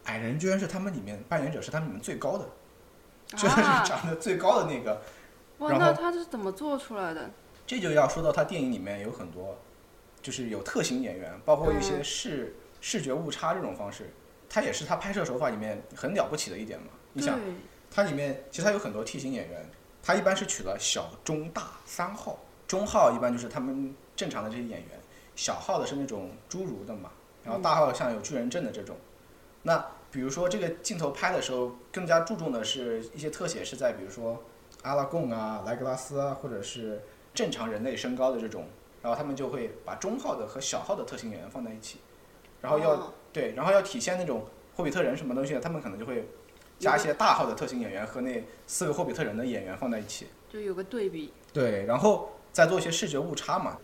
[SPEAKER 2] 矮人居然是他们里面扮演者是他们里面最高的，居然是长得最高的那个，
[SPEAKER 1] 哇，那他是怎么做出来的？
[SPEAKER 2] 这就要说到他电影里面有很多，就是有特型演员，包括一些视视觉误差这种方式，他也是他拍摄手法里面很了不起的一点嘛。你想，它里面其实他有很多替型演员，他一般是取了小、中、大三号，中号一般就是他们正常的这些演员，小号的是那种侏儒的嘛，然后大号像有巨人症的这种。那比如说这个镜头拍的时候，更加注重的是一些特写是在比如说阿拉贡啊、莱格拉斯啊，或者是。正常人类身高的这种，然后他们就会把中号的和小号的特型演员放在一起，然后要对，然后要体现那种霍比特人什么东西的，他们可能就会加一些大号的特型演员和那四个霍比特人的演员放在一起，
[SPEAKER 1] 就有个对比。
[SPEAKER 2] 对，然后再做一些视觉误差嘛。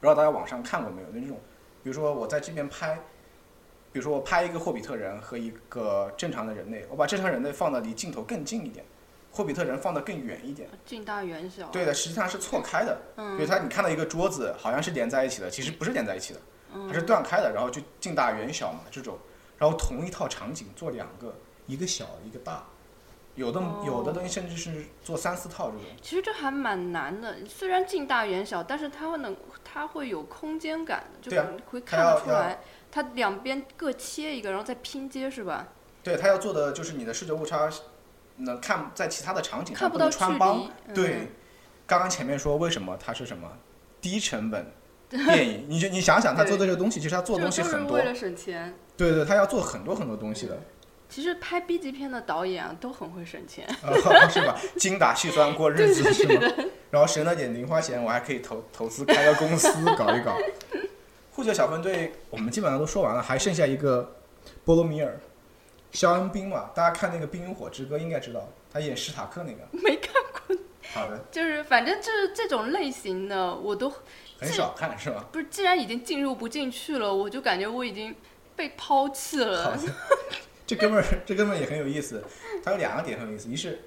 [SPEAKER 2] 不知道大家网上看过没有？那种，比如说我在这边拍，比如说我拍一个霍比特人和一个正常的人类，我把正常人类放的离镜头更近一点，霍比特人放得更远一点。
[SPEAKER 1] 近大远小。
[SPEAKER 2] 对的，实际上是错开的。
[SPEAKER 1] 嗯
[SPEAKER 2] 比如它你看到一个桌子好像是连在一起的，其实不是连在一起的，
[SPEAKER 1] 嗯
[SPEAKER 2] 它是断开的，然后就近大远小嘛这种。然后同一套场景做两个，一个小一个大，有的、
[SPEAKER 1] 哦
[SPEAKER 2] 有的东西甚至是做三四套这种。
[SPEAKER 1] 其实这还蛮难的，虽然近大远小，但是它会能，它会有空间感，就会看得出来，它两边各切一个，然后再拼接是吧？
[SPEAKER 2] 对，它要做的就是你的视觉误差能看在其他的场景上不能
[SPEAKER 1] 看不到
[SPEAKER 2] 穿帮。
[SPEAKER 1] 嗯
[SPEAKER 2] 对，刚刚前面说为什么它是什么低成本电影，你就你想想，他做的这个东西，其实他做的东西很多
[SPEAKER 1] 为，了省钱。
[SPEAKER 2] 对对，他要做很多很多东西的，
[SPEAKER 1] 其实拍 B 级片的导演啊，都很会省钱。
[SPEAKER 2] 啊 是吧？精打细算过日子 是吗？然后省了点零花钱，我还可以投投资开个公司搞一搞。护救小分队我们基本上都说完了，还剩下一个波罗米尔，肖恩宾嘛，大家看那个《冰与火之歌》应该知道，他演史塔克那个。
[SPEAKER 1] 没看过
[SPEAKER 2] 好的，
[SPEAKER 1] 就是反正就是这种类型的，我都
[SPEAKER 2] 很少看是吧？
[SPEAKER 1] 不是，既然已经进入不进去了，我就感觉我已经被抛弃
[SPEAKER 2] 好
[SPEAKER 1] 了。
[SPEAKER 2] 的，这哥们儿，这哥们儿也很有意思。他有两个点很有意思，一是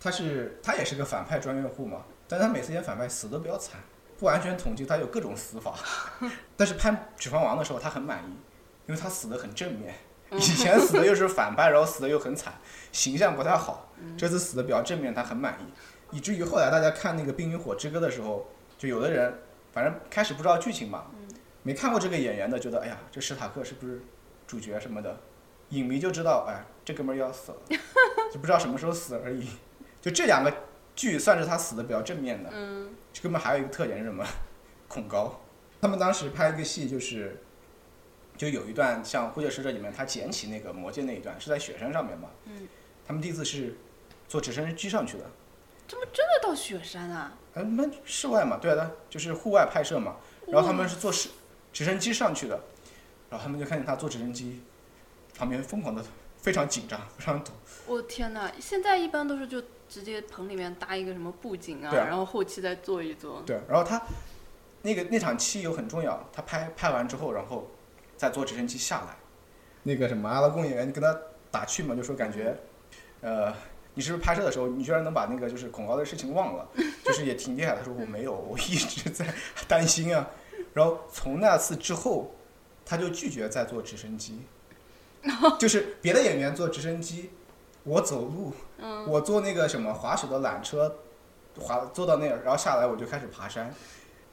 [SPEAKER 2] 他是他也是个反派专业户嘛，但他每次演反派死的比较惨，不完全统计他有各种死法。但是拍《指环王》的时候他很满意，因为他死的很正面。以前死的又是反派，然后死的又很惨，形象不太好。这次死的比较正面，他很满意，以至于后来大家看那个《冰与火之歌》的时候，就有的人反正开始不知道剧情嘛，没看过这个演员的，觉得哎呀，这史塔克是不是主角什么的，影迷就知道，哎，这哥们儿要死了，就不知道什么时候死而已。就这两个剧算是他死的比较正面的。哥们还有一个特点是什么？恐高。他们当时拍一个戏，就是就有一段像《呼救使者》里面他捡起那个魔戒那一段，是在雪山上面嘛。
[SPEAKER 1] 嗯。
[SPEAKER 2] 他们第一次是坐直升机上去的，
[SPEAKER 1] 怎么真的到雪山啊？
[SPEAKER 2] 嗯，那室外嘛，对的，就是户外拍摄嘛。然后他们是坐直直升机上去的，然后他们就看见他坐直升机，旁边疯狂的非常紧张，非常抖。
[SPEAKER 1] 我天哪！现在一般都是就直接棚里面搭一个什么布景啊，
[SPEAKER 2] 啊
[SPEAKER 1] 然后后期再做一做。
[SPEAKER 2] 对，然后他那个那场戏又很重要，他拍拍完之后，然后再坐直升机下来。那个什么阿拉贡演员跟他打趣嘛，就说感觉，呃，你是不是拍摄的时候，你居然能把那个就是恐高的事情忘了，就是也挺厉害的。他说我没有，我一直在担心啊。然后从那次之后，他就拒绝再坐直升机，就是别的演员坐直升机，我走路，我坐那个什么滑雪的缆车，滑坐到那儿，然后下来我就开始爬山。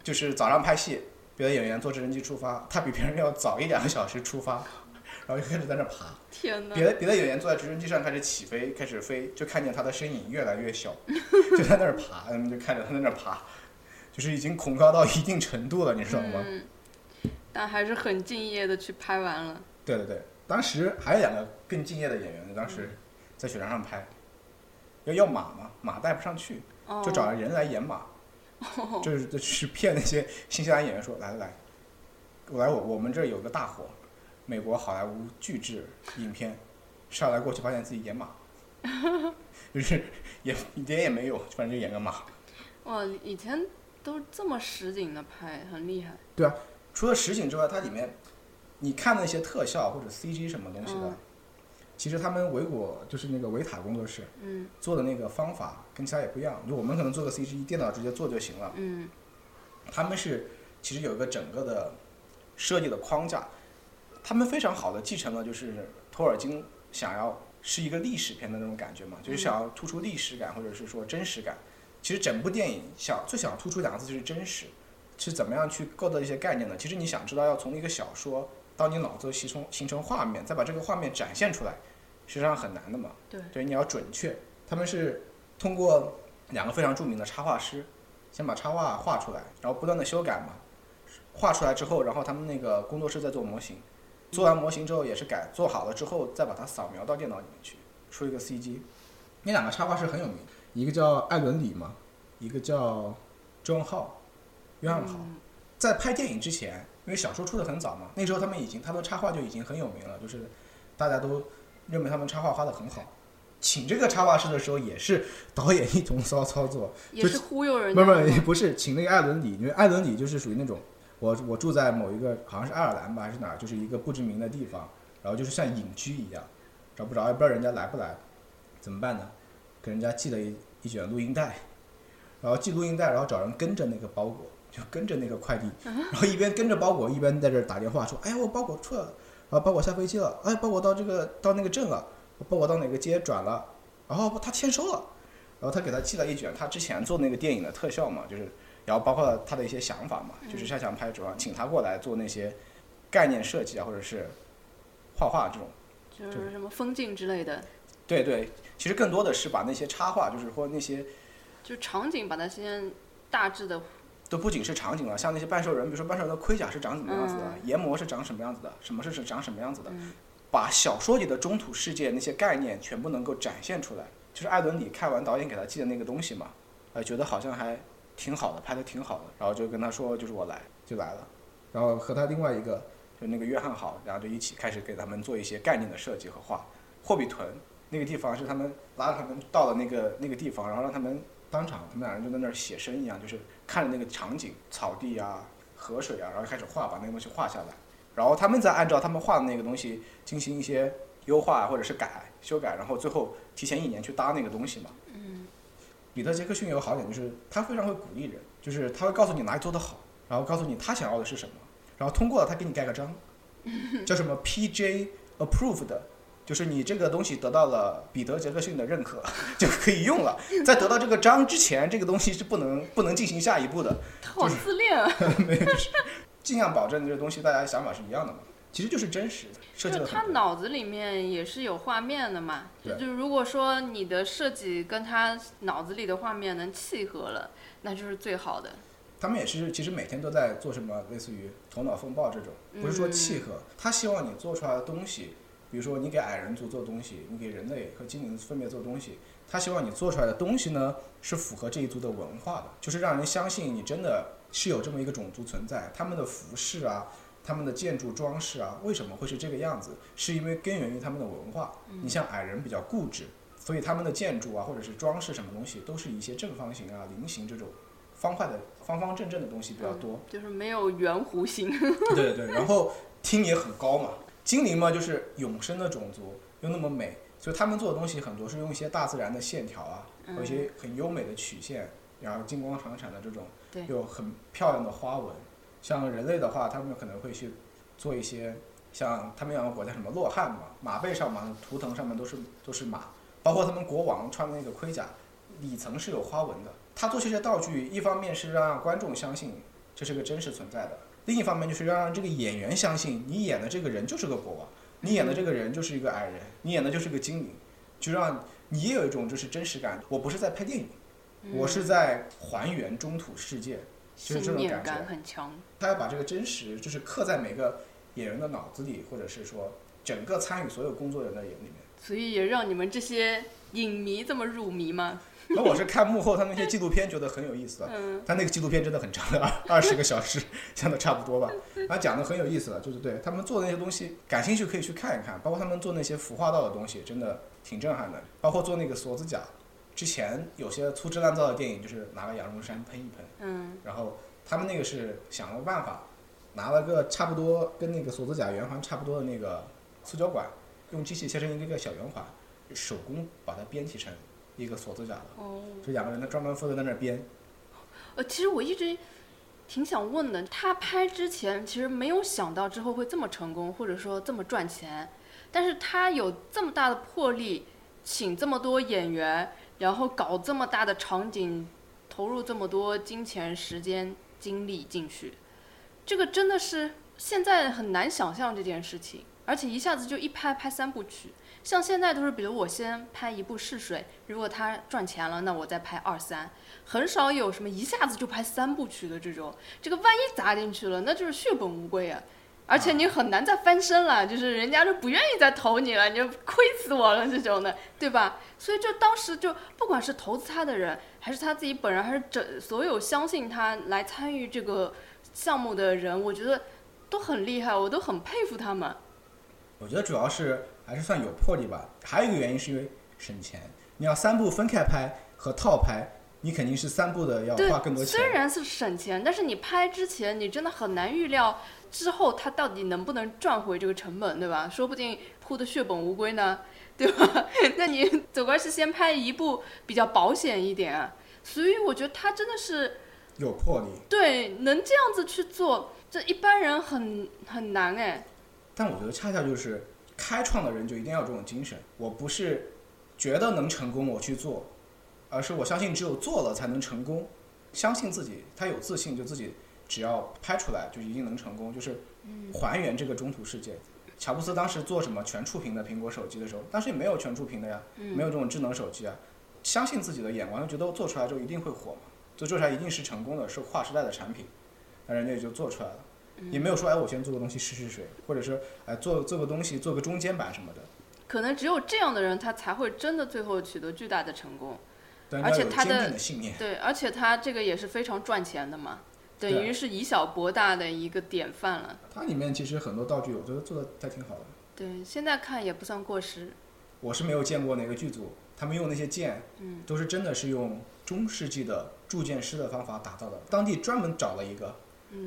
[SPEAKER 2] 就是早上拍戏，别的演员坐直升机出发，他比别人要早一两个小时出发，然后就开始在那儿爬。
[SPEAKER 1] 天哪！
[SPEAKER 2] 别的别的演员坐在直升机上开始起飞，开始飞，就看见他的身影越来越小，就在那儿爬，他们就看着他在那儿爬，就是已经恐高到一定程度了，你知道吗？
[SPEAKER 1] 嗯，但还是很敬业的去拍完了。
[SPEAKER 2] 对对对，当时还有两个更敬业的演员，当时在雪山上拍，要要马嘛，马带不上去，
[SPEAKER 1] 哦，
[SPEAKER 2] 就找了人来演马，就是 就是骗那些新西兰演员说，来来来，我来我我们这儿有个大火，美国好莱坞巨制影片，上来过去发现自己演马，就是也一点也没有，反正就演个马。
[SPEAKER 1] 哇，以前都这么实景的拍，很厉害。
[SPEAKER 2] 对啊除了实景之外，它里面你看那些特效或者 CG 什么东西的，
[SPEAKER 1] 嗯
[SPEAKER 2] 其实他们维果就是那个维塔工作室
[SPEAKER 1] 嗯
[SPEAKER 2] 做的那个方法跟其他也不一样，就我们可能做个 CG，电脑直接做就行了。
[SPEAKER 1] 嗯
[SPEAKER 2] 他们是其实有一个整个的设计的框架，他们非常好的继承了就是托尔金想要是一个历史片的那种感觉嘛，就是想要突出历史感或者是说真实感。其实整部电影想最想突出两个字就是真实，是怎么样去构造一些概念呢？其实你想知道要从一个小说到你脑子形成形成画面，再把这个画面展现出来，实际上很难的嘛。
[SPEAKER 1] 对
[SPEAKER 2] 对，你要准确。他们是通过两个非常著名的插画师，先把插画画出来，然后不断的修改嘛。画出来之后，然后他们那个工作室在做模型，做完模型之后也是改，做好了之后再把它扫描到电脑里面去，出一个 CG。那两个插画师很有名，一个叫艾伦里嘛，一个叫周文浩，约翰浩。
[SPEAKER 1] 嗯
[SPEAKER 2] 在拍电影之前，因为小说出的很早嘛，那时候他们已经他们插画就已经很有名了，就是大家都认为他们插画画的很好。请这个插画师的时候，也是导演一通骚操作，
[SPEAKER 1] 也是忽悠人
[SPEAKER 2] 不。是不是，请那个艾伦里，因为艾伦里就是属于那种，我我住在某一个好像是爱尔兰吧还是哪儿，就是一个不知名的地方，然后就是像隐居一样，找不着也不知道人家来不来，怎么办呢？给人家寄了一一卷录音带，然后寄录音带，然后找人跟着那个包裹，就跟着那个快递，然后一边跟着包裹，一边在这儿打电话说：“哎呀，我包裹出来了，然后包裹下飞机了，哎，包裹到这个到那个镇了，包裹到哪个街转了，然后他签收了，然后他给他寄了一卷他之前做那个电影的特效嘛，就是然后包括他的一些想法嘛，就是他想拍主要请他过来做那些概念设计啊，或者是画画这种。”
[SPEAKER 1] 就是什么风景之类的，
[SPEAKER 2] 对对，其实更多的是把那些插画，就是或那些，
[SPEAKER 1] 就场景把它先大致的，
[SPEAKER 2] 都不仅是场景了，像那些半兽人，比如说半兽人的盔甲是长什么样子的，炎魔是长什么样子的，什么是是长什么样子的，把小说里的中土世界那些概念全部能够展现出来。就是艾伦里看完导演给他寄的那个东西嘛，呃，觉得好像还挺好的，拍的挺好的，然后就跟他说，就是我来就来了，然后和他另外一个。就那个约翰好，然后就一起开始给他们做一些概念的设计和画。霍比屯那个地方是他们拉着他们到了那个那个地方，然后让他们当场，他们俩人就在那儿写生一样，就是看着那个场景，草地啊、河水啊，然后开始画，把那个东西画下来。然后他们再按照他们画的那个东西进行一些优化或者是改修改，然后最后提前一年去搭那个东西嘛。
[SPEAKER 1] 嗯。
[SPEAKER 2] 彼得杰克逊有个好点就是他非常会鼓励人，就是他会告诉你哪里做得好，然后告诉你他想要的是什么。然后通过了，他给你盖个章，叫什么 PJ Approved，就是你这个东西得到了彼得杰克逊的认可，就可以用了。在得到这个章之前，这个东西是不能不能进行下一步的。
[SPEAKER 1] 他好自恋啊！
[SPEAKER 2] 没有，就是尽量保证这个东西大家想法是一样的嘛。其实就是真实设计的。
[SPEAKER 1] 他脑子里面也是有画面的嘛。就就如果说你的设计跟他脑子里的画面能契合了，那就是最好的。
[SPEAKER 2] 他们也是，其实每天都在做什么，类似于头脑风暴这种，不是说契合。他希望你做出来的东西，比如说你给矮人族做东西，你给人类和精灵分别做东西，他希望你做出来的东西呢，是符合这一族的文化的，就是让人相信你真的是有这么一个种族存在。他们的服饰啊，他们的建筑装饰啊，为什么会是这个样子？是因为根源于他们的文化。你像矮人比较固执，所以他们的建筑啊，或者是装饰什么东西，都是一些正方形啊、菱形这种。方块的方方正正的东西比较多，
[SPEAKER 1] 就是没有圆弧形。
[SPEAKER 2] 对对，然后厅也很高嘛。精灵嘛，就是永生的种族，又那么美，所以他们做的东西很多是用一些大自然的线条啊，和一些很优美的曲线，然后金光闪闪的这种，有很漂亮的花纹。像人类的话，他们可能会去做一些，像他们两个国家什么洛汗嘛，马背上嘛，图腾上面都是都是马，包括他们国王穿的那个盔甲，里层是有花纹的。他做这些道具，一方面是让观众相信这是个真实存在的，另一方面就是要让这个演员相信你演的这个人就是个国王，你演的这个人就是一个矮人，你演的就是个精灵，就让你也有一种就是真实感。我不是在拍电影，我是在还原中土世界，就是这种
[SPEAKER 1] 感觉。很强。
[SPEAKER 2] 他要把这个真实就是刻在每个演员的脑子里，或者是说整个参与所有工作人的眼里面。
[SPEAKER 1] 所以也让你们这些影迷这么入迷吗？
[SPEAKER 2] 那我是看幕后他那些纪录片，觉得很有意思的。他那个纪录片真的很长的，二十个小时，讲的差不多吧。他讲的很有意思的，就是对他们做的那些东西，感兴趣可以去看一看。包括他们做那些腐化道的东西，真的挺震撼的。包括做那个锁子甲，之前有些粗制滥造的电影，就是拿个羊绒衫喷一喷。
[SPEAKER 1] 嗯。
[SPEAKER 2] 然后他们那个是想了个办法，拿了个差不多跟那个锁子甲圆环差不多的那个塑胶管，用机器切成一个个小圆环，手工把它编辑成。一个锁子甲的，就两个人他专门负责在那儿编。
[SPEAKER 1] 呃，其实我一直挺想问的，他拍之前其实没有想到之后会这么成功，或者说这么赚钱。但是他有这么大的魄力，请这么多演员，然后搞这么大的场景，投入这么多金钱、时间、精力进去，这个真的是现在很难想象这件事情。而且一下子就一拍拍三部曲。像现在都是，比如我先拍一部试水，如果他赚钱了，那我再拍二三，很少有什么一下子就拍三部曲的这种。这个万一砸进去了，那就是血本无归啊！而且你很难再翻身了，就是人家就不愿意再投你了，你就亏死我了这种的，对吧？所以就当时就不管是投资他的人，还是他自己本人，还是整所有相信他来参与这个项目的人，我觉得都很厉害，我都很佩服他们。
[SPEAKER 2] 我觉得主要是。还是算有魄力吧。还有一个原因是因为省钱。你要三部分开拍和套拍，你肯定是三部的要花更多钱。
[SPEAKER 1] 虽然是省钱，但是你拍之前你真的很难预料之后它到底能不能赚回这个成本，对吧？说不定哭的血本无归呢？对吧？那你总归是先拍一部比较保险一点啊。所以我觉得他真的是
[SPEAKER 2] 有魄力。
[SPEAKER 1] 对，能这样子去做，这一般人很很难哎。
[SPEAKER 2] 但我觉得恰恰就是开创的人就一定要有这种精神。我不是觉得能成功我去做，而是我相信只有做了才能成功。相信自己，他有自信，就自己只要拍出来就一定能成功，就是还原这个中途世界。乔布斯当时做什么全触屏的苹果手机的时候，当时也没有全触屏的呀，没有这种智能手机啊。相信自己的眼光，就觉得做出来之后一定会火嘛，就做出来一定是成功的，是划时代的产品，那人家也就做出来了，也没有说哎我先做个东西试试水，或者是哎做做个东西做个中间版什么的。
[SPEAKER 1] 可能只有这样的人，他才会真的最后取得巨大的成功。
[SPEAKER 2] 对，
[SPEAKER 1] 而且他
[SPEAKER 2] 的
[SPEAKER 1] 对，而且他这个也是非常赚钱的嘛，等于是以小博大的一个典范了。
[SPEAKER 2] 它里面其实很多道具，我觉得做的还挺好的。
[SPEAKER 1] 对，现在看也不算过时。
[SPEAKER 2] 我是没有见过哪个剧组。他们用那些剑，嗯都是真的是用中世纪的铸剑师的方法打造的。当地专门找了一个，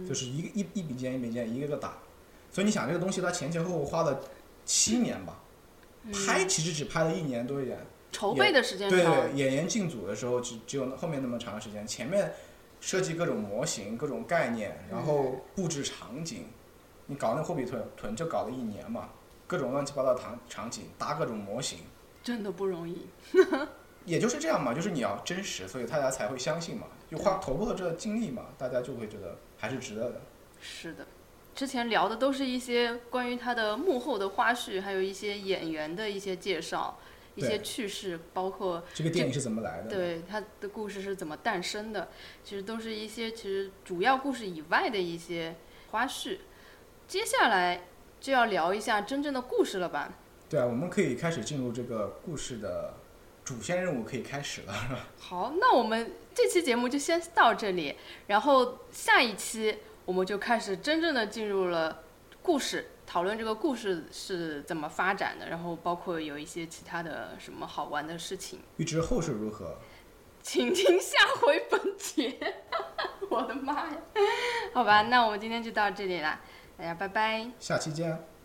[SPEAKER 2] 就是一个一一笔剑一笔剑一个个打。所以你想这个东西，它前前后后花了七年吧，拍其实只拍了一年多一点。
[SPEAKER 1] 筹备的时间
[SPEAKER 2] 对对，演员进组的时候只只有后面那么长时间，前面设计各种模型、各种概念，然后布置场景，你搞那霍比屯屯就搞了一年嘛，各种乱七八糟场场景，搭各种模型。
[SPEAKER 1] 真的不容易，
[SPEAKER 2] 也就是这样嘛，就是你要真实，所以大家才会相信嘛，就花投入了这个精力嘛，大家就会觉得还是值得的。
[SPEAKER 1] 是的，之前聊的都是一些关于他的幕后的花絮，还有一些演员的一些介绍，一些趣事，包括
[SPEAKER 2] 这个电影是怎么来的，
[SPEAKER 1] 对他的故事是怎么诞生的，其实都是一些其实主要故事以外的一些花絮。接下来就要聊一下真正的故事了吧。
[SPEAKER 2] 对啊，我们可以开始进入这个故事的主线任务，可以开始了，是吧？
[SPEAKER 1] 好，那我们这期节目就先到这里，然后下一期我们就开始真正的进入了故事，讨论这个故事是怎么发展的，然后包括有一些其他的什么好玩的事情。
[SPEAKER 2] 预知后事如何？
[SPEAKER 1] 请听下回分解。我的妈呀！好吧，那我们今天就到这里了，大家拜拜。
[SPEAKER 2] 下期见。